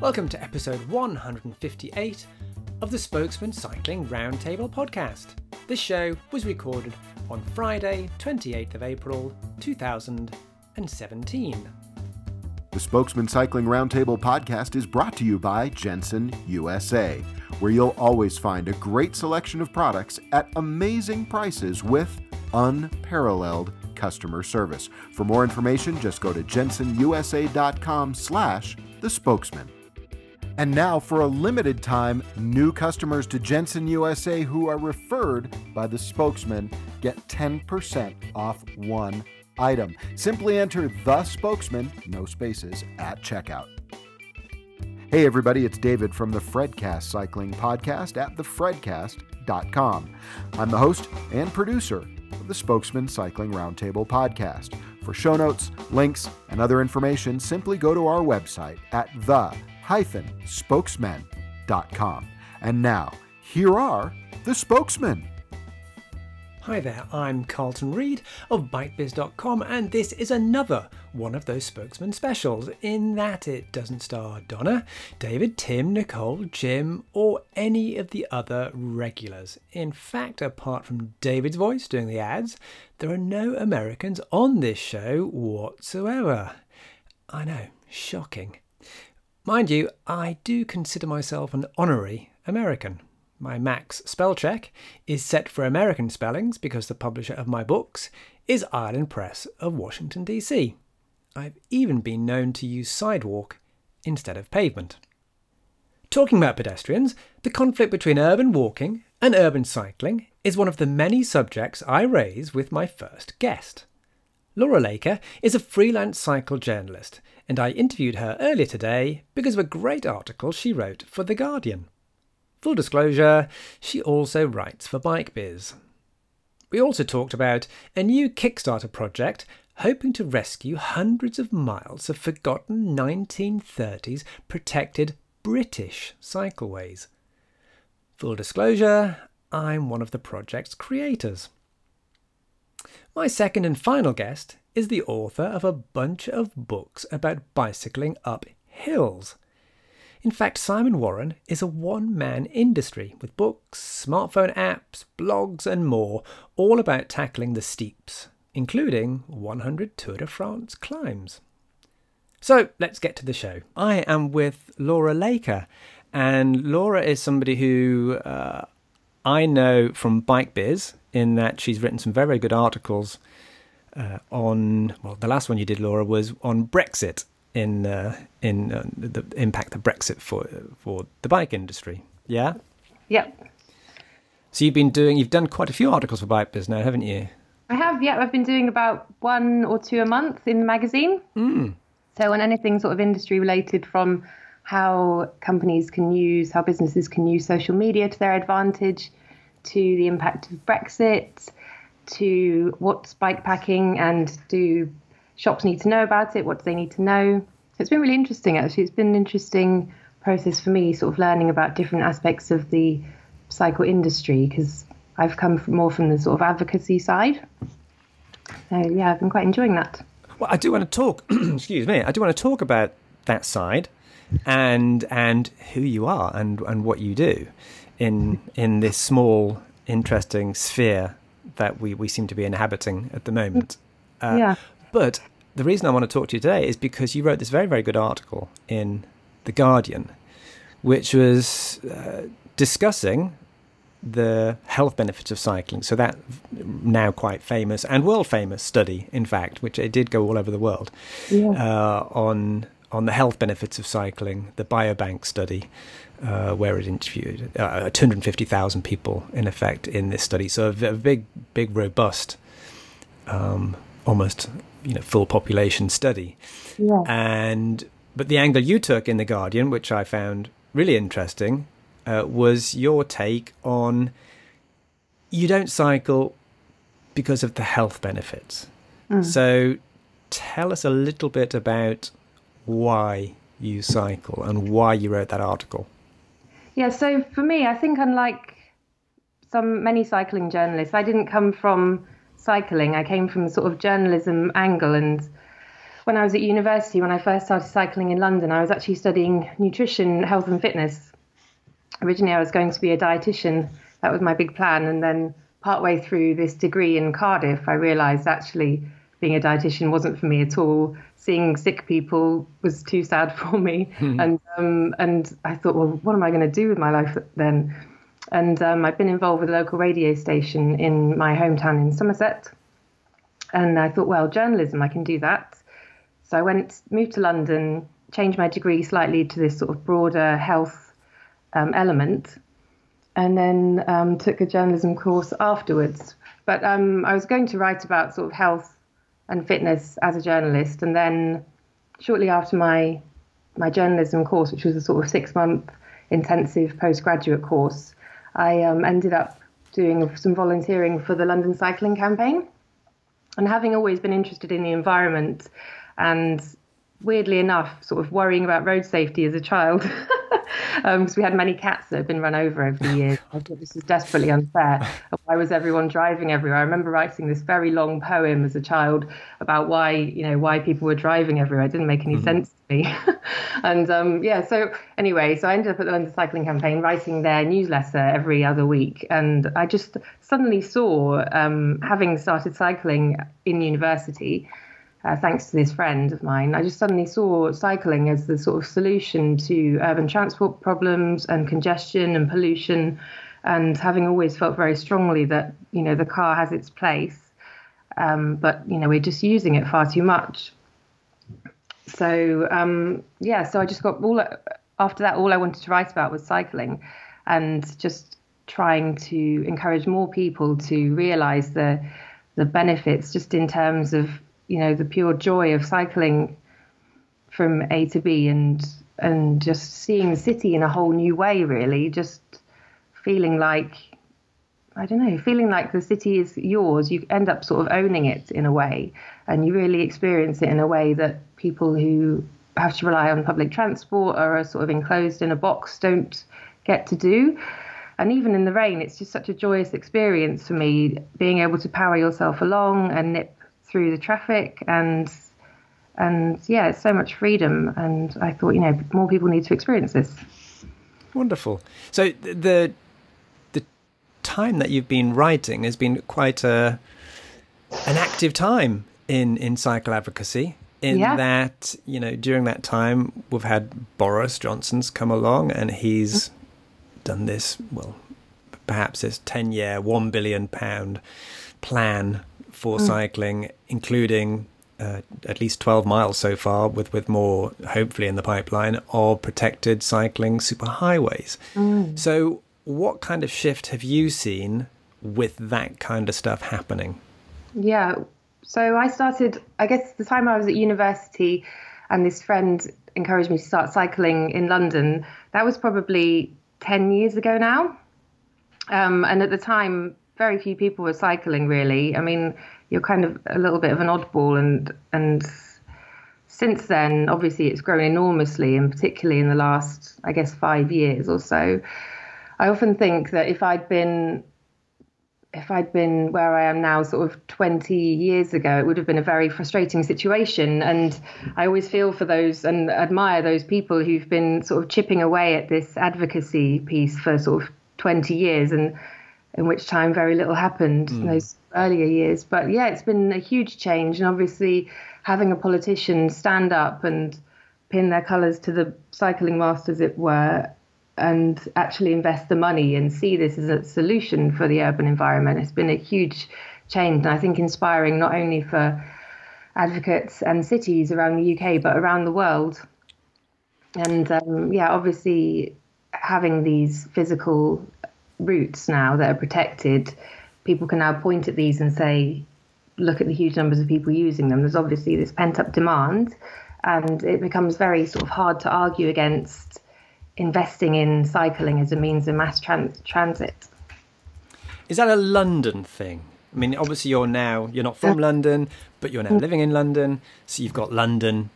Welcome to episode 158 of the Spokesmen Cycling Roundtable podcast. This show was recorded on Friday, 28th of April 2017. The Spokesmen Cycling Roundtable podcast is brought to you by Jenson USA, where you'll always find a great selection of products at amazing prices with unparalleled customer service. For more information, just go to jensonusa.com slash the spokesmen. And now, for a limited time, new customers to Jenson USA who are referred by the spokesmen get 10% off one item. Simply enter the spokesmen, no spaces, at checkout. Hey, everybody, it's David from the Fredcast Cycling Podcast at thefredcast.com. I'm the host and producer of the Spokesmen Cycling Roundtable Podcast. For show notes, links, and other information, simply go to our website at the spokesmen.com. And now, here are the spokesmen. Hi there, I'm Carlton Reid of BikeBiz.com, and this is another one of those spokesmen specials in that it doesn't star Donna, David, Tim, Nicole, Jim, or any of the other regulars. In fact, apart from David's voice doing the ads, there are no Americans on this show whatsoever. I know, shocking. Mind you, I do consider myself an honorary American. My Mac's spell check is set for American spellings because the publisher of my books is Island Press of Washington, D.C. I've even been known to use sidewalk instead of pavement. Talking about pedestrians, the conflict between urban walking and urban cycling is one of the many subjects I raise with my first guest. Laura Laker is a freelance cycle journalist, and I interviewed her earlier today because of a great article she wrote for The Guardian. Full disclosure, she also writes for BikeBiz. We also talked about a new Kickstarter project hoping to rescue hundreds of miles of forgotten 1930s protected British cycleways. Full disclosure, I'm one of the project's creators. My second and final guest is the author of a bunch of books about bicycling up hills. In fact, Simon Warren is a one man industry with books, smartphone apps, blogs, and more, all about tackling the steeps, including 100 Tour de France climbs. So let's get to the show. I am with Laura Laker, and Laura is somebody who uh, I know from BikeBiz, in that she's written some very, very good articles uh, on, well, the last one you did, Laura, was on Brexit in uh, in uh, the impact of Brexit for for the bike industry. Yeah. Yep. So you've been doing you've done quite a few articles for BikeBiz now, haven't you? I have. Yeah, I've been doing about one or two a month in the magazine. Mm. So on anything sort of industry related, from how companies can use, how businesses can use social media to their advantage, to the impact of Brexit, to what's bike packing and do shops need to know about it? What do they need to know? It's been really interesting, actually. It's been an interesting process for me, sort of learning about different aspects of the cycle industry because I've come from more from the sort of advocacy side. So yeah, I've been quite enjoying that. Well, I do want to talk. excuse me. I do want to talk about that side and and who you are and and what you do in in this small interesting sphere that we we seem to be inhabiting at the moment. Uh, yeah. But the reason I want to talk to you today is because you wrote this very, very good article in The Guardian, which was uh, discussing the health benefits of cycling. So, that now quite famous and world famous study, in fact, which it did go all over the world, yeah. uh, on, on the health benefits of cycling, the Biobank study. Uh, where it interviewed uh, 250,000 people, in effect, in this study. So a, a big, big, robust, um, almost you know full population study. Yeah. And but the angle you took in the Guardian, which I found really interesting, uh, was your take on you don't cycle because of the health benefits. Mm. So tell us a little bit about why you cycle and why you wrote that article. Yeah, so for me, I think unlike some many cycling journalists, I didn't come from cycling. I came from sort of journalism angle, and when I was at university, when I first started cycling in London, I was actually studying nutrition, health, and fitness. Originally, I was going to be a dietitian. That was my big plan. And then, partway through this degree in Cardiff, I realised actually being a dietitian wasn't for me at all. Seeing sick people was too sad for me, mm-hmm. and um, and I thought, well, what am I going to do with my life then? And um, I've been involved with a local radio station in my hometown in Somerset, and I thought, well, journalism, I can do that. So I went, moved to London, changed my degree slightly to this sort of broader health um, element, and then um, took a journalism course afterwards. But um, I was going to write about sort of health and fitness as a journalist. And then shortly after my my journalism course, which was a sort of six month intensive postgraduate course, I um, ended up doing some volunteering for the London Cycling Campaign. And having always been interested in the environment and weirdly enough, sort of worrying about road safety as a child. because um, we had many cats that had been run over over the years. I thought this was desperately unfair. Why was everyone driving everywhere? I remember writing this very long poem as a child about why you know why people were driving everywhere. It didn't make any mm-hmm. sense to me. and um, yeah, so anyway, so I ended up at the London Cycling Campaign writing their newsletter every other week, and I just suddenly saw, um, having started cycling in university uh, thanks to this friend of mine, I just suddenly saw cycling as the sort of solution to urban transport problems and congestion and pollution. And having always felt very strongly that you know the car has its place, um, but you know we're just using it far too much. So um, yeah, so I just got all after that. All I wanted to write about was cycling, and just trying to encourage more people to realise the the benefits, just in terms of you know the pure joy of cycling from A to B and and just seeing the city in a whole new way really. Just feeling like I don't know feeling like the city is yours. You end up sort of owning it in a way and you really experience it in a way that people who have to rely on public transport or are sort of enclosed in a box don't get to do. And even in the rain it's just such a joyous experience for me being able to power yourself along and nip through the traffic and and yeah, it's so much freedom. And I thought, you know, more people need to experience this. Wonderful. So the the time that you've been writing has been quite a an active time in in cycle advocacy. In yeah. that, you know, during that time, we've had Boris Johnson's come along, and he's mm-hmm. done this. Well, perhaps this ten year, one billion pound plan for mm. cycling, including uh, at least 12 miles so far, with, with more hopefully in the pipeline, of protected cycling superhighways. Mm. So, what kind of shift have you seen with that kind of stuff happening? Yeah. So, I started, I guess, the time I was at university, and this friend encouraged me to start cycling in London. That was probably 10 years ago now. Um, and at the time, very few people were cycling really. I mean, you're kind of a little bit of an oddball and and since then obviously it's grown enormously and particularly in the last I guess 5 years or so. I often think that if I'd been if I'd been where I am now, sort of 20 years ago, it would have been a very frustrating situation. And I always feel for those and admire those people who've been sort of chipping away at this advocacy piece for sort of 20 years. And in which time very little happened mm. in those earlier years. But yeah, it's been a huge change, and obviously having a politician stand up and pin their colours to the cycling mast, as it were, and actually invest the money and see this as a solution for the urban environment. It's been a huge change, and I think inspiring not only for advocates and cities around the UK, but around the world. And um, yeah, obviously having these physical routes now that are protected, people can now point at these and say, look at the huge numbers of people using them. There's obviously this pent up demand, and it becomes very sort of hard to argue against investing in cycling as a means of mass trans- transit. Is that a London thing? I mean, obviously you're now you're not from London, but you're now mm. living in London, so you've got London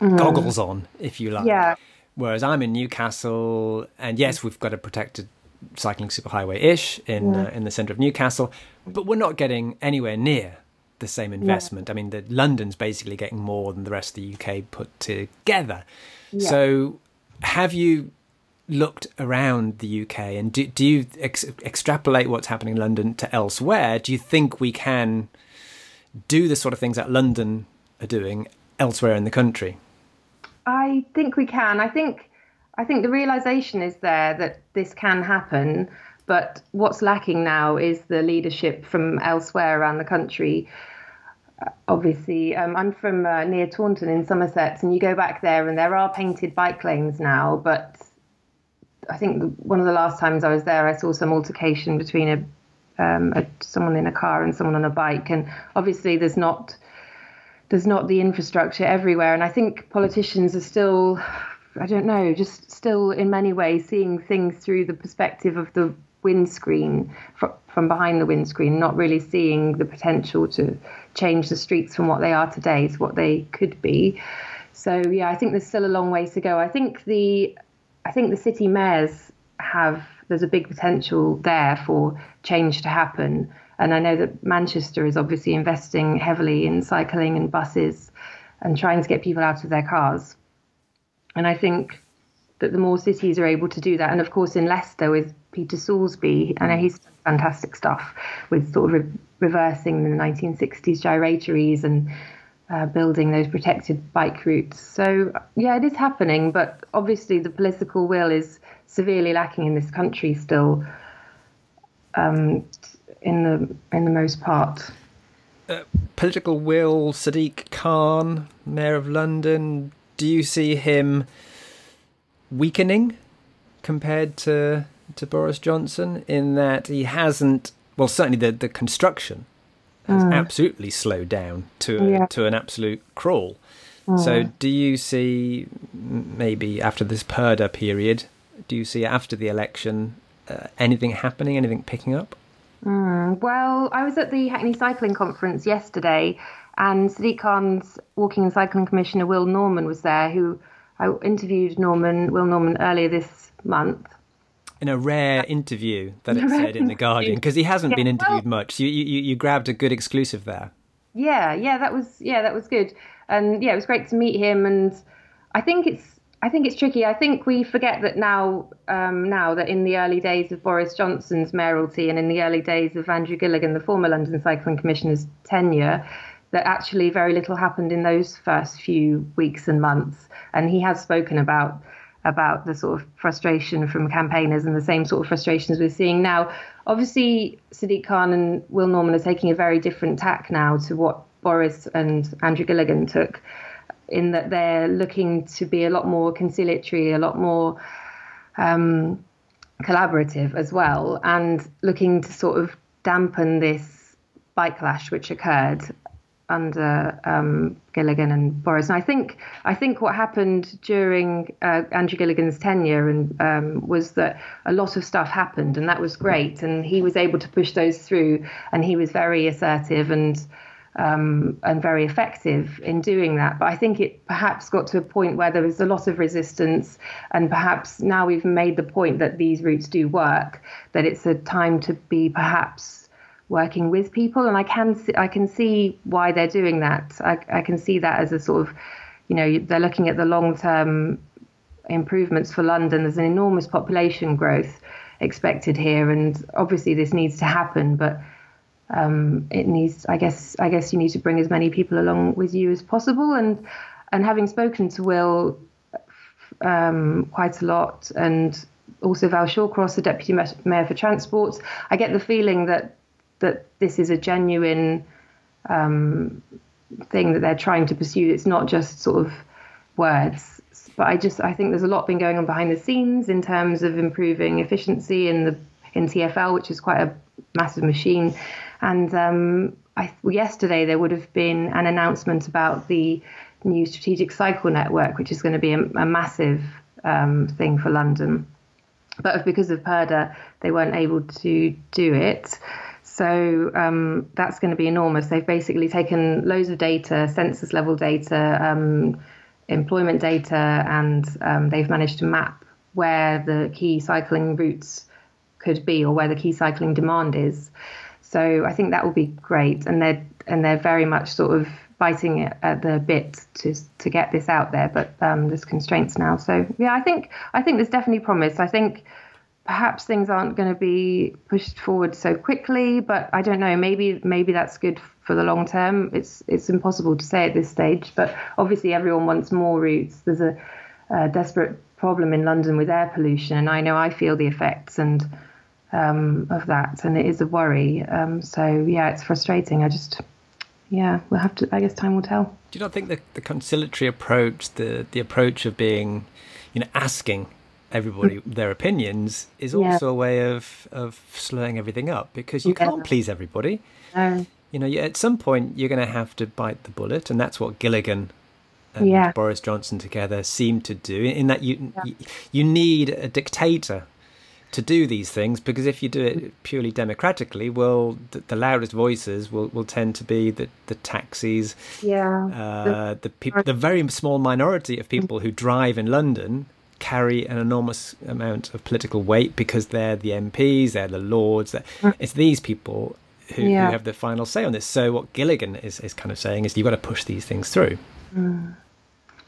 mm. goggles on, if you like. Yeah. Whereas I'm in Newcastle, and yes, we've got a protected cycling superhighway ish in yeah. uh, in the centre of Newcastle, but we're not getting anywhere near the same investment. Yeah. I mean, the, London's basically getting more than the rest of the UK put together. Yeah. So, have you looked around the UK and do, do you ex- extrapolate what's happening in London to elsewhere? Do you think we can do the sort of things that London are doing elsewhere in the country? I think we can. I think I think the realization is there that this can happen, but what's lacking now is the leadership from elsewhere around the country. Uh, obviously, um, I'm from uh, near Taunton in Somerset, and you go back there, and there are painted bike lanes now. But I think one of the last times I was there, I saw some altercation between a, um, a someone in a car and someone on a bike, and obviously there's not there's not the infrastructure everywhere, and I think politicians are still I don't know, just still in many ways seeing things through the perspective of the windscreen from behind the windscreen, not really seeing the potential to change the streets from what they are today to what they could be. So yeah, I think there's still a long way to go. I think the I think the city mayors have there's a big potential there for change to happen. And I know that Manchester is obviously investing heavily in cycling and buses and trying to get people out of their cars. And I think that the more cities are able to do that, and of course in Leicester with Peter Soulsby, I know he's done fantastic stuff with sort of re- reversing the 1960s gyratories and uh, building those protected bike routes. So yeah, it is happening, but obviously the political will is severely lacking in this country still. Um, in the in the most part. Uh, political will, Sadiq Khan, Mayor of London, do you see him weakening compared to to Boris Johnson in that he hasn't well certainly the the construction has mm. absolutely slowed down to a, yeah. to an absolute crawl. Mm. So do you see maybe after this Purdah period do you see after the election uh, anything happening anything picking up? Mm. Well, I was at the Hackney Cycling Conference yesterday and Sadiq Khan's Walking and Cycling Commissioner Will Norman was there, who I interviewed Norman, Will Norman, earlier this month. In a rare interview that it said in the Guardian, because he hasn't yeah, been interviewed well, much. You, you you grabbed a good exclusive there. Yeah, yeah, that was yeah, that was good, and yeah, it was great to meet him. And I think it's I think it's tricky. I think we forget that now, um, now that in the early days of Boris Johnson's mayoralty and in the early days of Andrew Gilligan, the former London Cycling Commissioner's tenure, that actually very little happened in those first few weeks and months. And he has spoken about about the sort of frustration from campaigners and the same sort of frustrations we're seeing now. Obviously, Sadiq Khan and Will Norman are taking a very different tack now to what Boris and Andrew Gilligan took, in that they're looking to be a lot more conciliatory, a lot more um, collaborative as well, and looking to sort of dampen this bike clash which occurred under um, Gilligan and Boris. And I think I think what happened during uh, Andrew Gilligan's tenure and um, was that a lot of stuff happened, and that was great. And he was able to push those through, and he was very assertive and um, and very effective in doing that. But I think it perhaps got to a point where there was a lot of resistance, and perhaps now we've made the point that these routes do work. That it's a time to be perhaps working with people, and I can see, I can see why they're doing that. I, I can see that as a sort of, you know, they're looking at the long term improvements for London. There's an enormous population growth expected here, and obviously this needs to happen, but. Um, it needs, I guess, I guess you need to bring as many people along with you as possible, and and having spoken to Will um, quite a lot, and also Val Shawcross, the deputy mayor for transport, I get the feeling that that this is a genuine um, thing that they're trying to pursue. It's not just sort of words. But I just I think there's a lot been going on behind the scenes in terms of improving efficiency in the in TFL, which is quite a massive machine. And um, I, yesterday there would have been an announcement about the new strategic cycle network, which is going to be a, a massive um, thing for London. But because of Purdah, they weren't able to do it. So um, that's going to be enormous. They've basically taken loads of data, census level data, um, employment data, and um, they've managed to map where the key cycling routes could be or where the key cycling demand is. So I think that will be great, and they're and they're very much sort of biting at the bit to to get this out there. But um, there's constraints now, so yeah, I think I think there's definitely promise. I think perhaps things aren't going to be pushed forward so quickly, but I don't know. Maybe maybe that's good for the long term. It's it's impossible to say at this stage, but obviously everyone wants more routes. There's a, a desperate problem in London with air pollution, and I know I feel the effects and um, of that, and it is a worry. Um, so yeah, it's frustrating. I just yeah, we'll have to. I guess time will tell. Do you not think the, the conciliatory approach, the the approach of being, you know, asking everybody mm. their opinions, is also yeah. a way of of slowing everything up because you yeah. can't please everybody. No. You know, at some point you're going to have to bite the bullet, and that's what Gilligan and yeah. Boris Johnson together seem to do. In that you you need a dictator to do these things because if you do it purely democratically, well, the, the loudest voices will, will tend to be the, the taxis, yeah, uh, the, the people, the very small minority of people who drive in London carry an enormous amount of political weight because they're the MPs, they're the lords. They're, mm. it's these people who, yeah. who, have the final say on this. So what Gilligan is, is kind of saying is you've got to push these things through. Mm.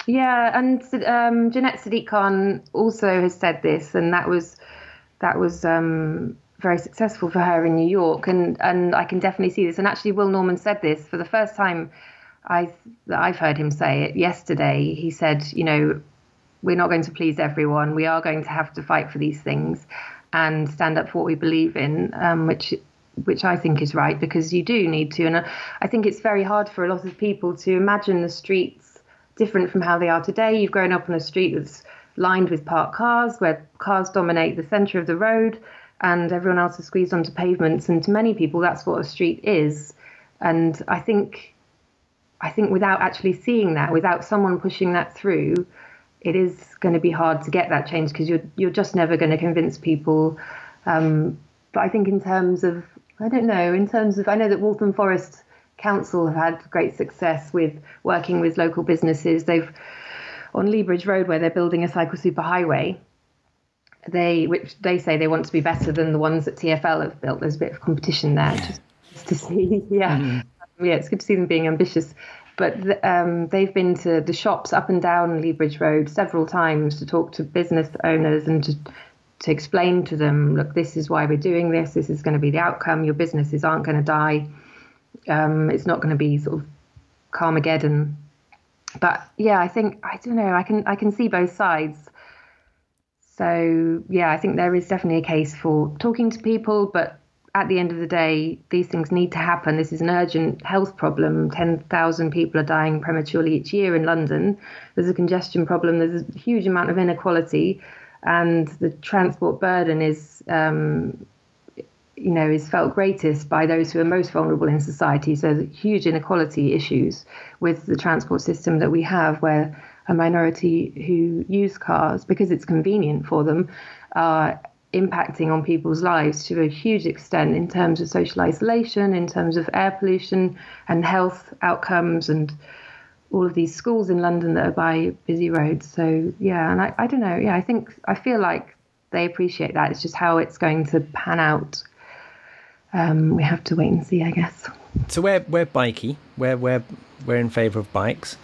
Yeah, and um, Janette Sadik-Khan also has said this, and that was that was um, very successful for her in New York, and and I can definitely see this. And actually, Will Norman said this for the first time. I I've heard him say it yesterday. He said, you know, we're not going to please everyone. We are going to have to fight for these things and stand up for what we believe in, um, which which I think is right because you do need to. And I think it's very hard for a lot of people to imagine the streets different from how they are today. You've grown up on a street that's lined with parked cars, where cars dominate the centre of the road, and everyone else is squeezed onto pavements. And to many people, that's what a street is. And I think, I think without actually seeing that, without someone pushing that through, it is going to be hard to get that change because you're you're just never going to convince people. Um, but I think in terms of I don't know in terms of I know that Waltham Forest Council have had great success with working with local businesses. They've on Lea Bridge Road where they're building a cycle superhighway. They, which they say they want to be better than the ones that TFL have built. There's a bit of competition there, just, just to see. Yeah, mm-hmm. yeah, it's good to see them being ambitious. But um, they've been to the shops up and down Lea Bridge Road several times to talk to business owners and to to explain to them, look, this is why we're doing this. This is going to be the outcome. Your businesses aren't going to die. Um, it's not going to be sort of Carmageddon but yeah, I think I don't know. I can I can see both sides. So yeah, I think there is definitely a case for talking to people, but at the end of the day, these things need to happen. This is an urgent health problem. 10,000 people are dying prematurely each year in London. There's a congestion problem. There's a huge amount of inequality, and the transport burden is um, you know, is felt greatest by those who are most vulnerable in society. So huge inequality issues with the transport system that we have, where a minority who use cars because it's convenient for them are impacting on people's lives to a huge extent in terms of social isolation, in terms of air pollution and health outcomes, and all of these schools in London that are by busy roads. So yeah, and I, I don't know. Yeah, I think I feel like they appreciate that. It's just how it's going to pan out um, we have to wait and see, I guess. So we're we're bikey. We're we're we're in favour of bikes.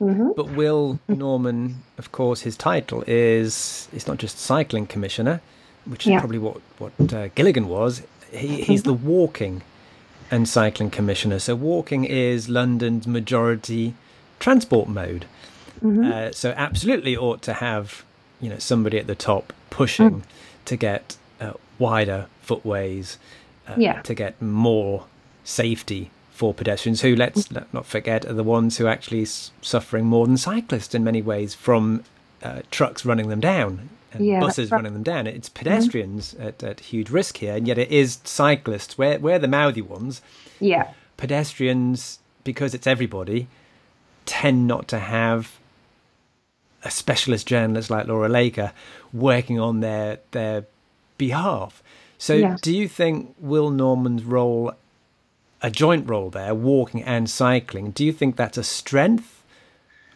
Mm-hmm. But Will Norman, of course, his title is it's not just cycling commissioner, which is yeah. probably what what uh, Gilligan was. He, he's mm-hmm. the walking and cycling commissioner. So walking is London's majority transport mode. Mm-hmm. Uh, so absolutely ought to have you know somebody at the top pushing mm. to get uh, wider footways uh, yeah. to get more safety for pedestrians who, let's not forget, are the ones who are actually suffering more than cyclists in many ways from uh, trucks running them down and yeah, buses right. running them down. It's mm-hmm. pedestrians mm-hmm. at, at, huge risk here, and yet it is cyclists. We're, we're the mouthy ones. Yeah. Pedestrians, because it's everybody, tend not to have a specialist journalist like Laura Laker working on their their behalf. So, yeah. do you think Will Norman's role, a joint role there, walking and cycling, do you think that's a strength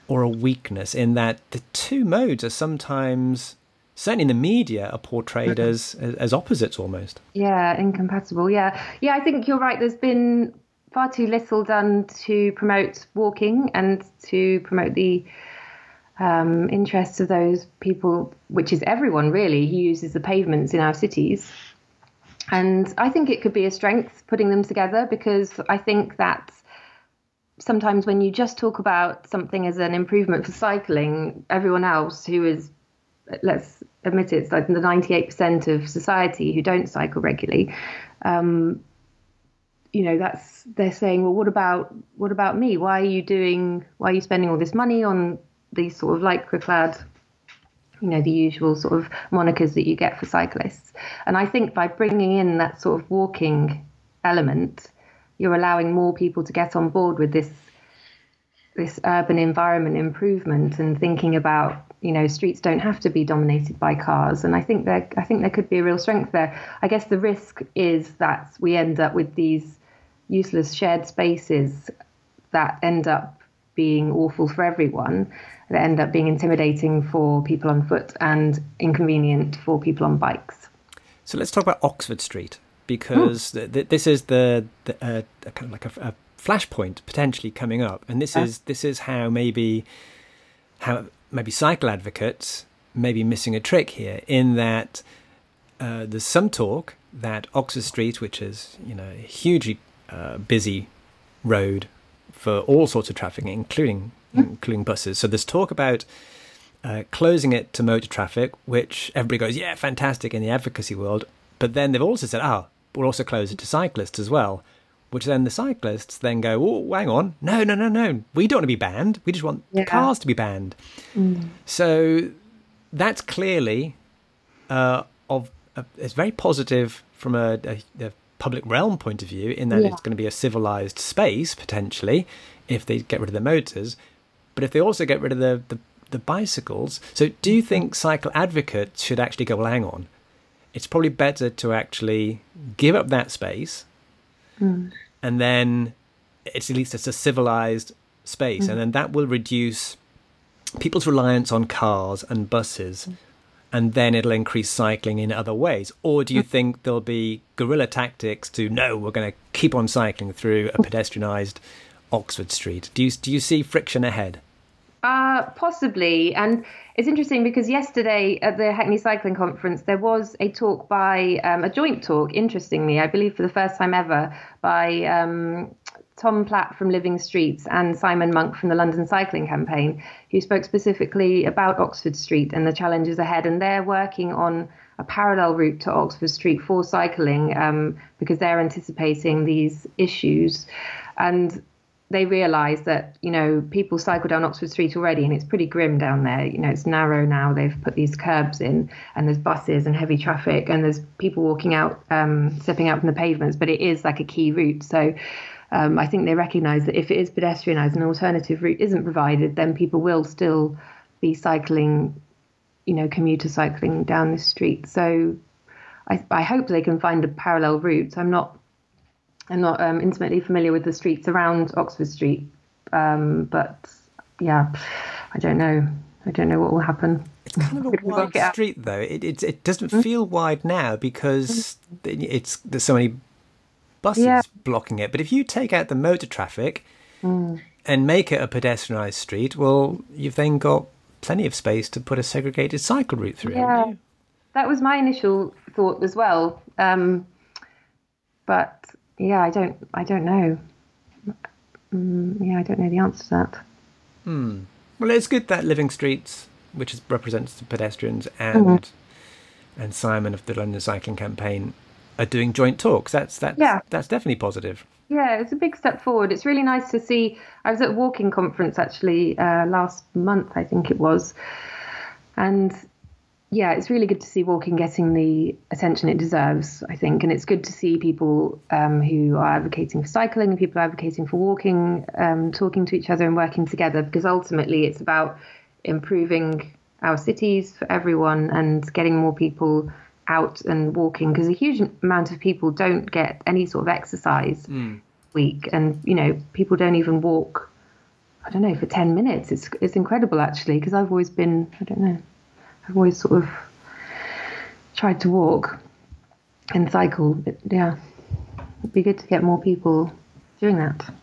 or a weakness in that the two modes are sometimes certainly in the media are portrayed as as opposites almost. Yeah, incompatible. Yeah, yeah. I think you're right. There's been far too little done to promote walking and to promote the um, interests of those people, which is everyone really who uses the pavements in our cities. And I think it could be a strength putting them together because I think that sometimes when you just talk about something as an improvement for cycling, everyone else who is, let's admit it, it's like the 98% of society who don't cycle regularly, um, you know, that's they're saying, well, what about what about me? Why are you doing? Why are you spending all this money on these sort of lycra clad you know the usual sort of monikers that you get for cyclists and i think by bringing in that sort of walking element you're allowing more people to get on board with this this urban environment improvement and thinking about you know streets don't have to be dominated by cars and i think there i think there could be a real strength there i guess the risk is that we end up with these useless shared spaces that end up being awful for everyone that end up being intimidating for people on foot and inconvenient for people on bikes. So let's talk about Oxford Street because th- th- this is the, the uh, kind of like a, a, flashpoint potentially coming up, and this yeah. is this is how maybe how maybe cycle advocates may be missing a trick here in that uh, there's some talk that Oxford Street, which is you know a hugely uh, busy road for all sorts of traffic, including including buses. So there's talk about uh, closing it to motor traffic, which everybody goes, yeah, fantastic in the advocacy world. But then they've also said, ah, oh, we'll also close it to cyclists as well. Which then the cyclists then go, oh, hang on, no, no, no, no, we don't want to be banned. We just want yeah. cars to be banned. Mm. So that's clearly uh, of uh, it's very positive from a, a, a, public realm point of view in that yeah. it's going to be a civilized space potentially if they get rid of the motors but if they also get rid of the, the, the bicycles, so do you think cycle advocates should actually go, well, hang on, it's probably better to actually give up that space mm. and then it's at least it's a civilized space mm. and then that will reduce people's reliance on cars and buses mm. and then it'll increase cycling in other ways or do you think there'll be guerrilla tactics to no we're going to keep on cycling through a pedestrianized Oxford Street? Do you do you see friction ahead? Uh, possibly, and it's interesting because yesterday at the Hackney Cycling Conference there was a talk by um, a joint talk. Interestingly, I believe for the first time ever by um, Tom Platt from Living Streets and Simon Munk from the London Cycling Campaign, who spoke specifically about Oxford Street and the challenges ahead. And they're working on a parallel route to Oxford Street for cycling um, because they're anticipating these issues. And they realise that you know people cycle down Oxford Street already, and it's pretty grim down there. You know, it's narrow now. They've put these curbs in, and there's buses and heavy traffic, and there's people walking out, um, stepping out from the pavements. But it is like a key route, so. Um, I think they recognise that if it is pedestrianised, and an alternative route isn't provided, then people will still be cycling, you know, commuter cycling down this street. So I, I hope they can find a parallel route. I'm not I'm not um, intimately familiar with the streets around Oxford Street, um, but yeah, I don't know. I don't know what will happen. It's kind of a wide street, though. It, it it doesn't mm-hmm. feel wide now because it's there's so many buses yeah. blocking it. But if you take out the motor traffic mm. and make it a pedestrianised street, well, you've then got plenty of space to put a segregated cycle route through. Yeah, that was my initial thought as well. Um, but yeah, I don't, I don't know. Mm, yeah, I don't know the answer to that. Hmm. Well, it's good that Living Streets, which is, represents the pedestrians, and mm-hmm. and Simon of the London Cycling Campaign are doing joint talks. That's that's yeah. that's definitely positive. Yeah, it's a big step forward. It's really nice to see. I was at a walking conference actually uh, last month, I think it was, and yeah, it's really good to see walking getting the attention it deserves, I think. And it's good to see people um, who are advocating for cycling and people advocating for walking, um, talking to each other and working together because ultimately it's about improving our cities for everyone and getting more people out and walking because a huge amount of people don't get any sort of exercise mm. week and you know people don't even walk i don't know for 10 minutes it's it's incredible actually because i've always been i don't know I've always sort of tried to walk and cycle. But yeah, it'd be good to get more people doing that.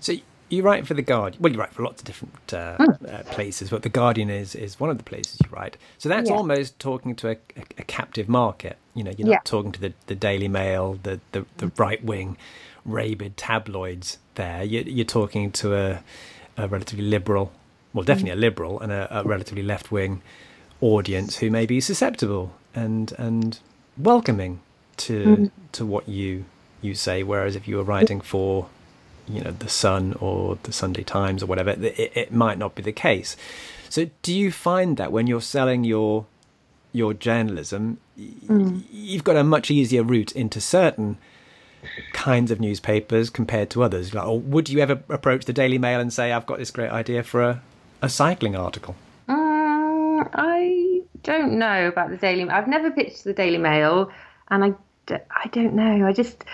So you write for the Guardian. Well, you write for lots of different uh, mm. uh, places, but the Guardian is is one of the places you write. So that's yeah. almost talking to a, a, a, captive market. You know, you're not yeah. talking to the, the Daily Mail, the the, the right wing, rabid tabloids. There, you're, you're talking to a, a relatively liberal, well, definitely mm. a liberal and a, a relatively left wing audience who may be susceptible and and welcoming to mm. to what you you say. Whereas if you were writing for you know the Sun or the Sunday Times or whatever, it, it might not be the case. So, do you find that when you're selling your your journalism, mm. you've got a much easier route into certain kinds of newspapers compared to others? Like, or would you ever approach the Daily Mail and say, "I've got this great idea for a, a cycling article"? I don't know about the Daily. I've never pitched the Daily Mail, and I, I don't know. I just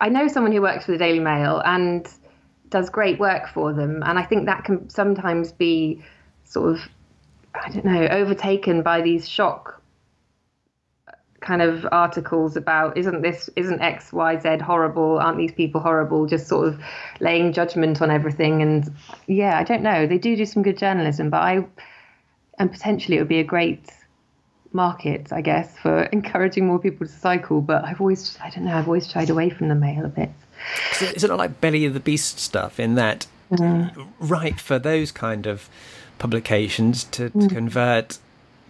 I know someone who works for the Daily Mail and does great work for them, and I think that can sometimes be sort of I don't know overtaken by these shock uh, kind of articles about isn't this isn't X Y Z horrible? Aren't these people horrible? Just sort of laying judgment on everything, and yeah, I don't know. They do do some good journalism, but I and potentially it would be a great market, I guess, for encouraging more people to cycle. But I've always, I don't know, I've always shied away from the mail a bit. Is it not like belly of the beast stuff in that, mm. right, for those kind of publications to, to mm. convert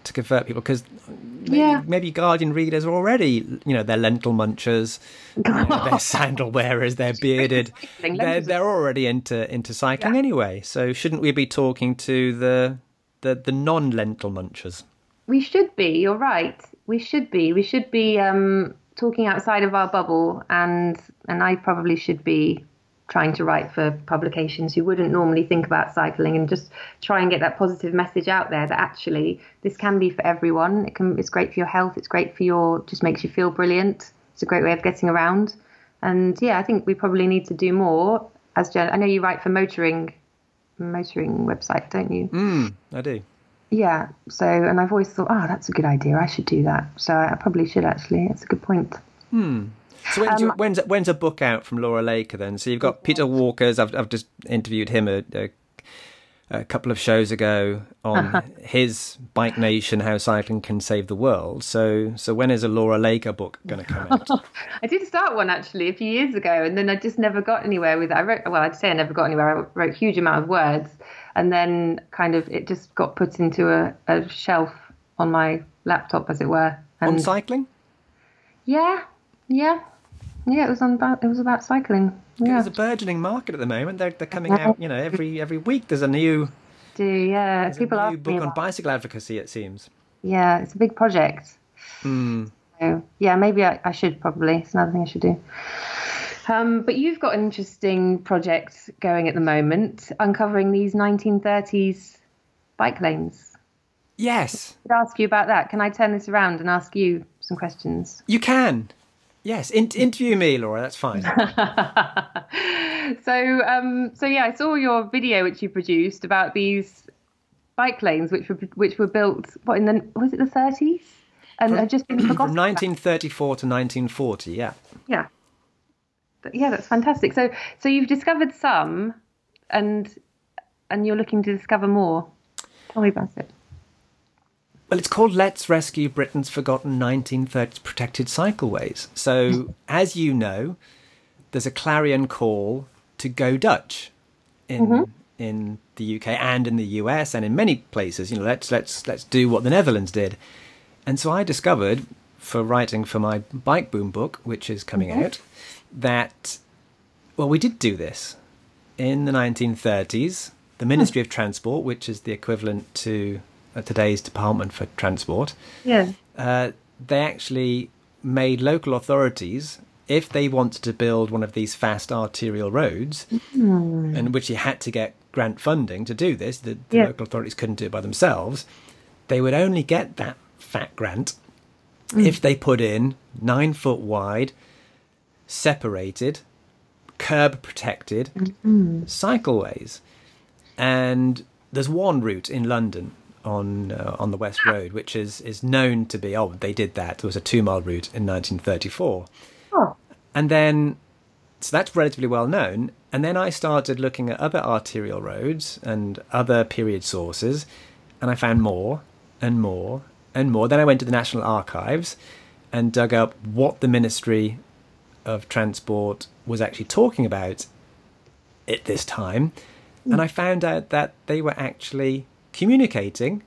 to convert people because maybe, yeah. maybe Guardian readers are already, you know, they're lentil munchers, you know, they're sandal wearers, they're bearded, they're, they're already into into cycling yeah. anyway. So shouldn't we be talking to the the, the non lentil munchers? We should be. You're right. We should be. We should be um, talking outside of our bubble, and and I probably should be trying to write for publications who wouldn't normally think about cycling and just try and get that positive message out there that actually this can be for everyone. It can. It's great for your health. It's great for your. Just makes you feel brilliant. It's a great way of getting around. And yeah, I think we probably need to do more. As Jen, I know you write for motoring, motoring website, don't you? Mm, I do yeah so and i've always thought oh that's a good idea i should do that so i probably should actually it's a good point hmm so when's, um, you, when's, when's a book out from Laura Laker then? So you've got Peter Walker's. I've I've just interviewed him a, a, a couple of shows ago on uh-huh. his Bike Nation: How Cycling Can Save the World. So so when is a Laura Laker book going to come out? I did start one actually a few years ago, and then I just never got anywhere with it. I wrote well, I'd say I never got anywhere. I wrote a huge amount of words, and then kind of it just got put into a, a shelf on my laptop, as it were. And on cycling? Yeah, yeah, yeah. It was on about it was about cycling. Yeah. There's a burgeoning market at the moment. They're they're coming out. You know, every every week there's a new. Do yeah, people a new book on bicycle advocacy. It seems. Yeah, it's a big project. Hmm. So, yeah, maybe I, I should probably. It's another thing I should do. Um, but you've got an interesting project going at the moment, uncovering these 1930s bike lanes. Yes. I could ask you about that. Can I turn this around and ask you some questions? You can. Yes, In- interview me, Laura. That's fine. so, um, so yeah, I saw your video which you produced about these bike lanes, which were which were built what in the was it the 30s and from, just been forgotten. From 1934 to 1940, yeah. Yeah, yeah, that's fantastic. So, so you've discovered some, and and you're looking to discover more. Tell me about it. Well, it's called Let's Rescue Britain's Forgotten 1930s Protected Cycleways. So, as you know, there's a clarion call to go Dutch in mm-hmm. in the UK and in the US and in many places. You know, let's let's let's do what the Netherlands did. And so I discovered, for writing for my bike boom book, which is coming mm-hmm. out, that, well, we did do this in the 1930s. The Ministry of Transport, which is the equivalent to today's Department for Transport, yeah. Uh, they actually made local authorities, if they wanted to build one of these fast arterial roads, mm. and which you had to get grant funding to do this, the, the yeah. local authorities couldn't do it by themselves, they would only get that fat grant mm. if they put in nine foot wide, separated, curb protected mm-hmm. cycleways. And there's one route in London on uh, on the West Road, which is is known to be oh they did that. There was a two mile route in 1934, Oh, and then so that's relatively well known. And then I started looking at other arterial roads and other period sources, and I found more and more and more. Then I went to the National Archives and dug up what the Ministry of Transport was actually talking about at this time, and I found out that they were actually communicating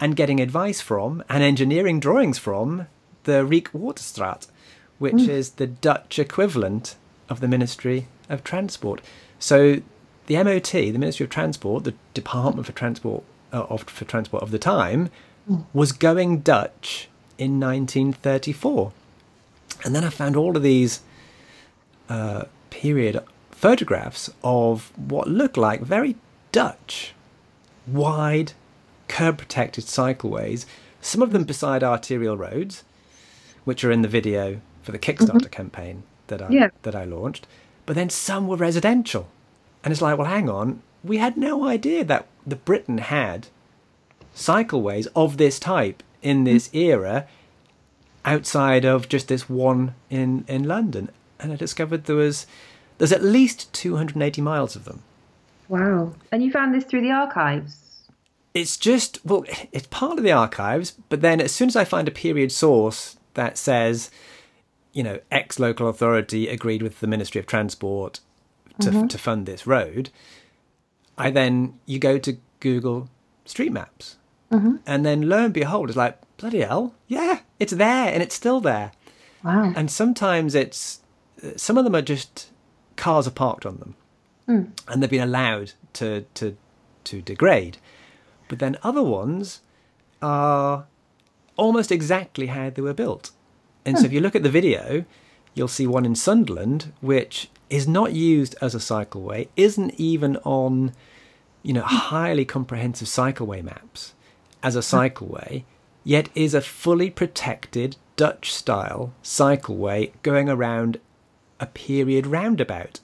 and getting advice from and engineering drawings from the Rijkswaterstaat, which is the Dutch equivalent of the Ministry of Transport. So the MOT, the Ministry of Transport, the Department for Transport uh, of for Transport of the time, was going Dutch in 1934. And then I found all of these uh, period photographs of what looked like very Dutch, wide, curb protected cycleways, some of them beside arterial roads, which are in the video for the Kickstarter mm-hmm. campaign that I, Yeah. that I launched, but then some were residential. And it's like, well, hang on, we had no idea that the Britain had cycleways of this type in mm. this era outside of just this one in, in London. And I discovered there was there's at least 280 miles of them. Wow. And you found this through the archives? It's just well, it's part of the archives, but then as soon as I find a period source that says, you know, X local authority agreed with the Ministry of Transport to mm-hmm. to fund this road, I then you go to Google Street Maps, mm-hmm. and then lo and behold, it's like bloody hell, yeah, it's there and it's still there. Wow. And sometimes it's some of them are just cars are parked on them, Hmm. and they've been allowed to to to degrade. But then other ones are almost exactly how they were built. And so hmm. if you look at the video, you'll see one in Sunderland which is not used as a cycleway, isn't even on you know hmm. highly comprehensive cycleway maps as a cycleway, yet is a fully protected Dutch style cycleway going around a period roundabout.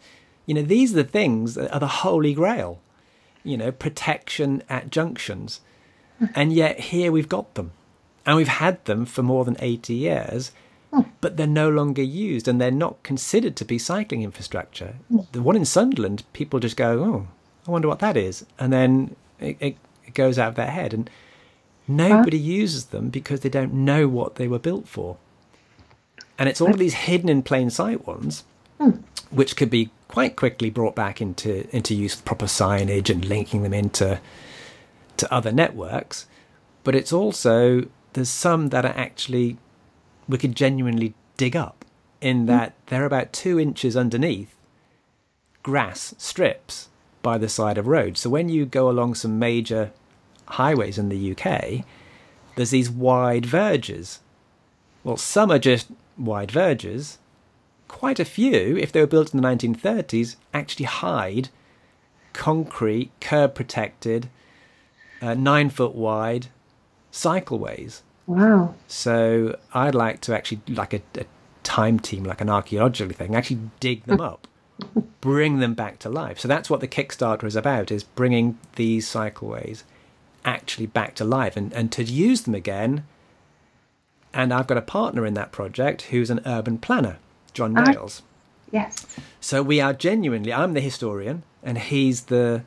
You know, these are the things that are the holy grail. You know, protection at junctions. And yet here we've got them. And we've had them for more than 80 years, hmm. but they're no longer used and they're not considered to be cycling infrastructure. Hmm. The one in Sunderland, people just go, oh, I wonder what that is. And then it, it, it goes out of their head. And nobody uses them because they don't know what they were built for. And it's all of these hidden in plain sight ones, hmm. which could be quite quickly brought back into, into use with proper signage and linking them into to other networks. But it's also, there's some that are actually, we could genuinely dig up in hmm. that they're about two inches underneath grass strips by the side of roads. So when you go along some major highways in the UK, there's these wide verges. Well, some are just wide verges. Quite a few, if they were built in the 1930s, actually hide concrete, curb protected, uh, nine foot wide cycleways. Wow. So I'd like to actually, like a, a time team, like an archaeological thing, actually dig them up, bring them back to life. So that's what the Kickstarter is about: is bringing these cycleways actually back to life and, and to use them again. And I've got a partner in that project who's an urban planner, John. Dales. Yes. So we are genuinely. I'm the historian, and he's the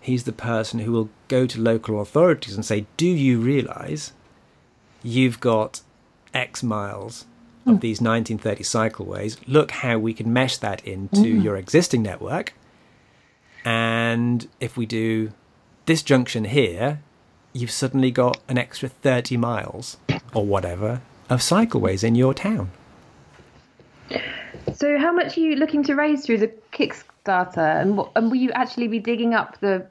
he's the person who will go to local authorities and say, "Do you realise you've got X miles of hmm. these 1930 cycleways? Look how we can mesh that into hmm. your existing network. And if we do this junction here, you've suddenly got an extra 30 miles or whatever of cycleways in your town." So, how much are you looking to raise through the Kickstarter, and what, and will you actually be digging up the?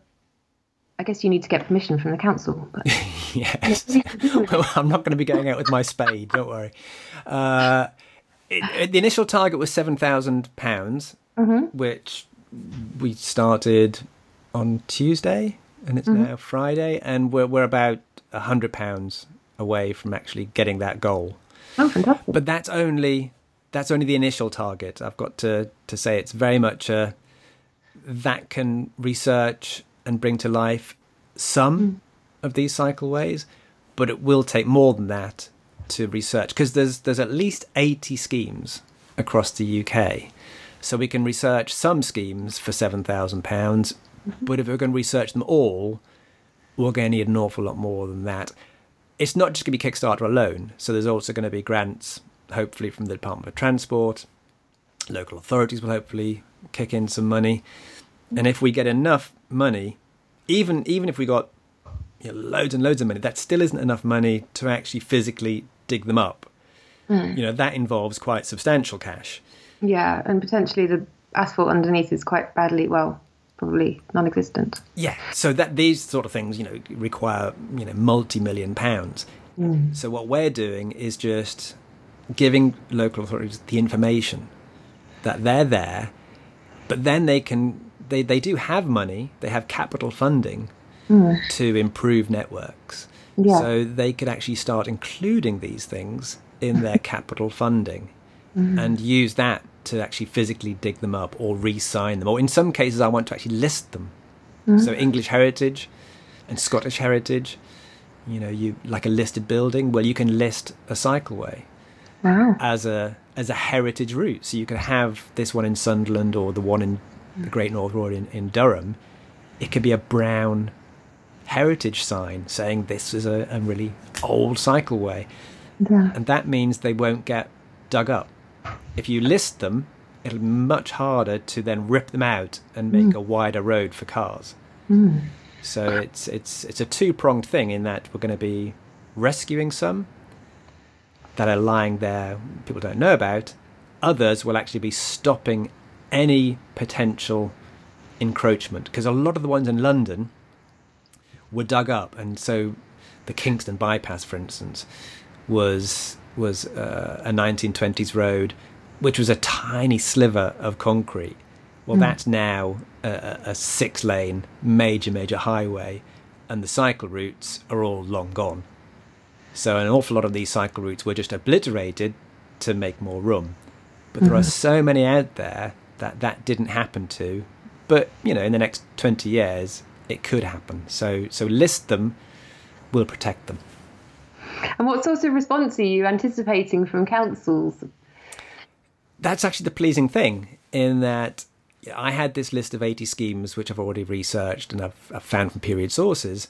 I guess you need to get permission from the council. But Yes. well, I'm not going to be going out with my spade. Don't worry. Uh, it, the initial target was seven thousand pounds, which we started on Tuesday, and it's now Friday, and we're we're about a hundred pounds away from actually getting that goal. oh, fantastic! But that's only that's only the initial target. I've got to to say it's very much a that can research and bring to life some mm. of these cycleways, but it will take more than that to research because there's there's at least 80 schemes across the UK. So we can research some schemes for seven thousand pounds, mm-hmm. but if we're going to research them all, we're going to need an awful lot more than that. It's not just going to be Kickstarter alone. So there's also going to be grants, hopefully from the Department of Transport. Local authorities will hopefully kick in some money, and if we get enough money, even even if we got you know, loads and loads of money, that still isn't enough money to actually physically dig them up. Hmm. You know that involves quite substantial cash. Yeah, and potentially the asphalt underneath is quite badly, well, probably non-existent. Yeah, so that these sort of things, you know, require you know multi-million pounds. So what we're doing is just giving local authorities the information that they're there, but then they can they they do have money, they have capital funding mm. to improve networks. Yeah. So they could actually start including these things in their capital funding mm-hmm. and use that to actually physically dig them up or re-sign them. Or in some cases, I want to actually list them. Mm-hmm. So English heritage and Scottish heritage, you know, you like a listed building. Well, you can list a cycleway Wow. as a as a heritage route. So you could have this one in Sunderland or the one in the Great North Road in, in Durham. It could be a brown heritage sign saying this is a, a really old cycleway. Yeah. And that means they won't get dug up. If you list them, it'll be much harder to then rip them out and make mm. a wider road for cars. Mm. So it's it's it's a two pronged thing in that we're going to be rescuing some that are lying there people don't know about. Others will actually be stopping any potential encroachment because a lot of the ones in London were dug up, and so the Kingston bypass, for instance, was was uh, a 1920s road, which was a tiny sliver of concrete. Well, that's now a, a a six-lane major major highway, and the cycle routes are all long gone. So an awful lot of these cycle routes were just obliterated to make more room. But there are mm-hmm. so many out there that that didn't happen to. But you know, in the next twenty years, it could happen. So so list them, we'll protect them. And what sort of response are you anticipating from councils? That's actually the pleasing thing in that I had this list of 80 schemes which I've already researched and I've, I've found from period sources.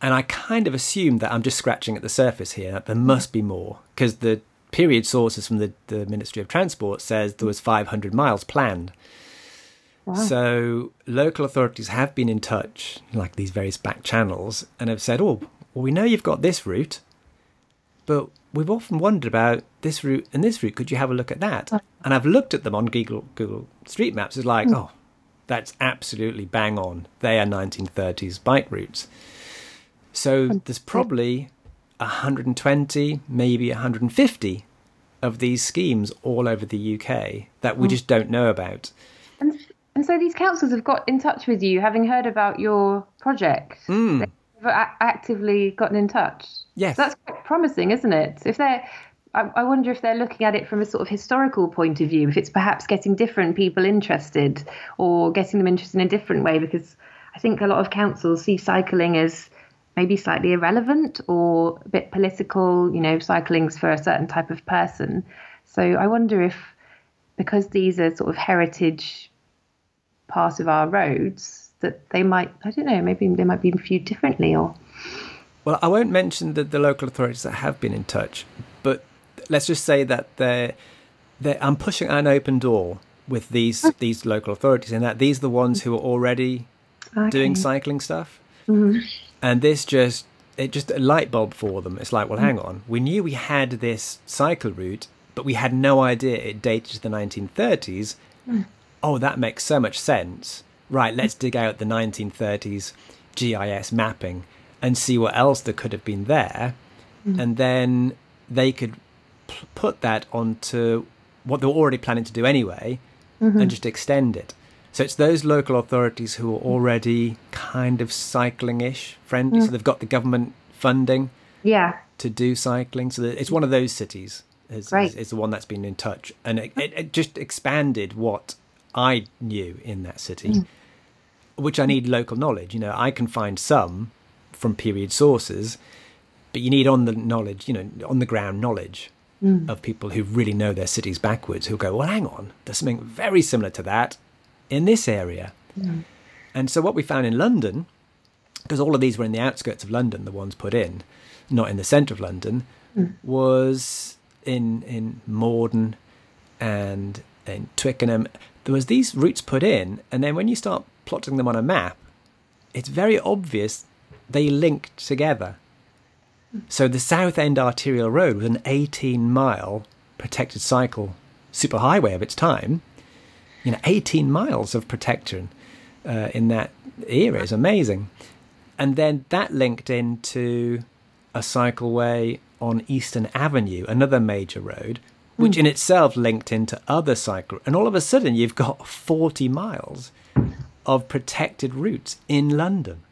And I kind of assumed that I'm just scratching at the surface here, there must be more because the period sources from the, the Ministry of Transport says there was 500 miles planned. So local authorities have been in touch, like these various back channels, and have said, "Oh, well, we know you've got this route, but we've often wondered about this route and this route. Could you have a look at that?" Uh. And I've looked at them on Google Google Street Maps. It's like, hmm. oh, that's absolutely bang on. They are 1930s bike routes. So there's probably 120, maybe 150 of these schemes all over the UK that we just don't know about. And, and so these councils have got in touch with you, having heard about your project. Hmm. They've actively gotten in touch. Yes. So that's quite promising, isn't it? If they're, I, I wonder if they're looking at it from a sort of historical point of view. If it's perhaps getting different people interested, or getting them interested in a different way, because I think a lot of councils see cycling as maybe slightly irrelevant or a bit political. You know, cycling's for a certain type of person. So I wonder if because these are sort of heritage part of our roads that they might I don't know maybe they might be viewed differently or Well, I won't mention the, the local authorities that have been in touch, but let's just say that they're, they're, I'm pushing an open door with these ah. these local authorities, in that these are the ones who are already doing cycling stuff, mm-hmm. And this just it just a light bulb for them. It's like, well, hmm. hang on, we knew we had this cycle route, but we had no idea it dated to the 1930s. Hmm. Oh, that makes so much sense. Right, let's dig out the 1930s GIS mapping and see what else there could have been there, hmm. and then they could p- put that onto what they were already planning to do anyway, mm-hmm. and just extend it. So it's those local authorities who are already kind of cycling-ish friendly, so mm. they've got the government funding yeah. to do cycling. So it's one of those cities is, Right. is, is the one that's been in touch, and it, it, it just expanded what I knew in that city, mm. which I need local knowledge. You know, I can find some from period sources, but you need on the knowledge, you know, on the ground knowledge mm. of people who really know their cities backwards, who go, well, hang on, there's something very similar to that in this area. And so what we found in London, because all of these were in the outskirts of London, the ones put in, not in the centre of London, was in in Morden and in Twickenham. There was these routes put in, and then when you start plotting them on a map, it's very obvious they link together. So the Southend Arterial Road was an 18 mile protected cycle superhighway of its time. You know, 18 miles of protection uh, in that era is amazing. And then that linked into a cycleway on Eastern Avenue, another major road, which in itself linked into other cycle. And all of a sudden, you've got 40 miles of protected routes in London.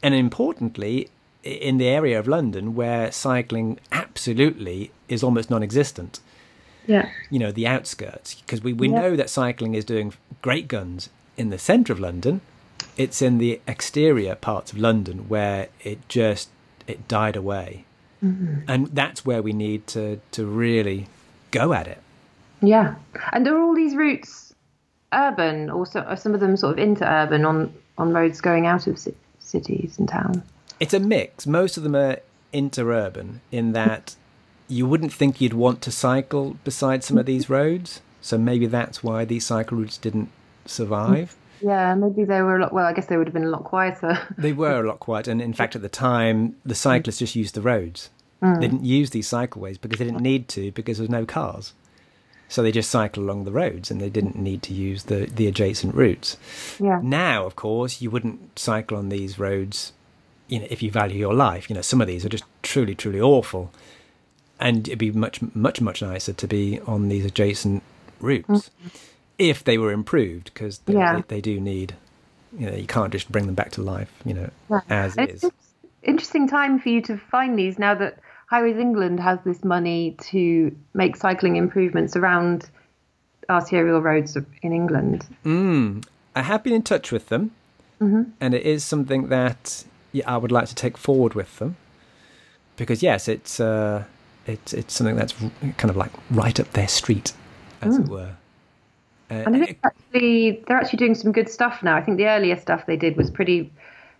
And importantly, in the area of London where cycling absolutely is almost non existent Yeah. you know, the outskirts, because we, we Yeah. know that cycling is doing great guns in the centre of London. It's in the exterior parts of London where it just it died away, mm-hmm. and that's where we need to to really go at it. Yeah. And are all these routes urban, or so, are some of them sort of inter-urban on on roads going out of ci- cities and towns? It's a mix. Most of them are interurban in that you wouldn't think you'd want to cycle beside some of mm-hmm. these roads. So maybe that's why these cycle routes didn't survive. Yeah, maybe they were a lot. Well, I guess they would have been a lot quieter. They were a lot quieter, and in fact, at the time, the mm. cyclists just used the roads. They mm. didn't use these cycleways because they didn't need to because there was no cars. So they just cycled along the roads, and they didn't need to use the the adjacent routes. yeah. Now, of course, you wouldn't cycle on these roads, you know, if you value your life. You know, some of these are just truly, truly awful, and it'd be much, much, much nicer to be on these adjacent routes if they were improved, because they, Yeah. they, they do need. You know, you can't just bring them back to life. You know, Yeah. as And is. Interesting time for you to find these now that Highways England has this money to make cycling improvements around arterial roads in England. Mm, I have been in touch with them, Mm-hmm. and it is something that yeah, I would like to take forward with them, because yes, it's uh, it's it's something that's kind of like right up their street, as it hmm. were. Uh, And I think actually they're actually doing some good stuff now. I think the earlier stuff they did was pretty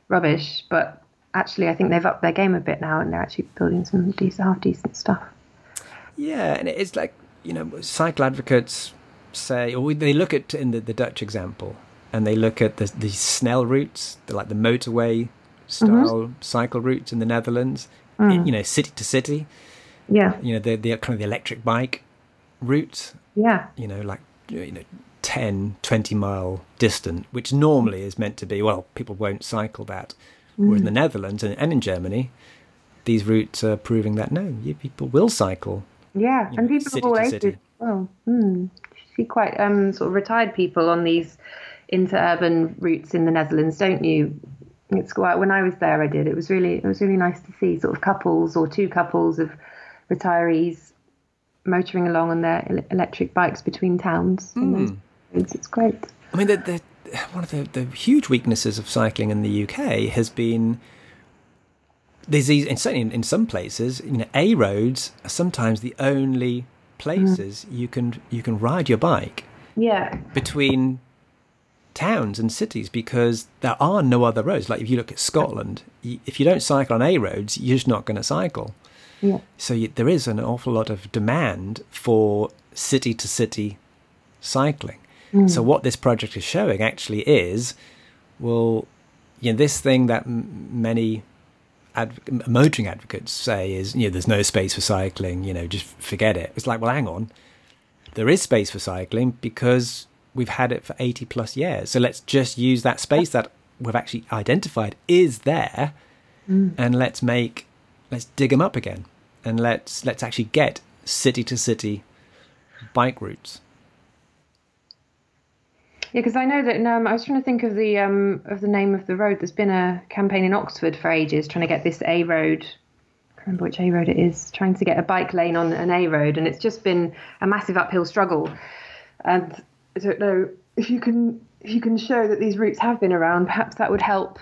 rubbish, but actually I think they've upped their game a bit now and they're actually building some decent, half decent stuff. Yeah, and it's like you know, cycle advocates say, or they look at in the, the Dutch example, and they look at the the Snell routes, the, like the motorway mm-hmm. style cycle routes in the Netherlands, i- mm. you know, city to city. Yeah, You know, the the kind of the electric bike route. yeah, You know, like you know, 10, 20 mile distant, which normally is meant to be well, people won't cycle that. Whereas in the Netherlands and, and in Germany, these routes are proving that no, you, people will cycle yeah. You and know, people of all ages. Well, hmm, you see quite um, sort of retired people on these inter-urban routes in the Netherlands, don't you? It's quite. When I was there, I did. It was really, it was really nice to see sort of couples or two couples of retirees motoring along on their electric bikes between towns. in those. Hmm. It's great. I mean, the, the, one of the, the huge weaknesses of cycling in the UK has been there's these, and certainly in, in some places, you know, A roads are sometimes the only places mm-hmm. you can you can ride your bike Yeah, between towns and cities because there are no other roads. Like if you look at Scotland, if you don't cycle on A roads, you're just not going to cycle. Yeah, So you, there is an awful lot of demand for city to city cycling. Mm. So what this project is showing actually is, well, you know, this thing that m- many adv- motoring advocates say is, you know, there's no space for cycling. You know, just forget it. It's like, well, hang on, there is space for cycling because we've had it for 80 plus years. So let's just use that space that we've actually identified is there, mm. and let's make let's dig them up again and let's let's actually get city to city bike routes yeah. Because I know that. Um, I was trying to think of the um, of the name of the road. There's been a campaign in Oxford for ages trying to get this A road. I remember which A road it is. Trying to get a bike lane on an A road, and it's just been a massive uphill struggle. And I don't know if you can if you can show that these routes have been around. Perhaps that would help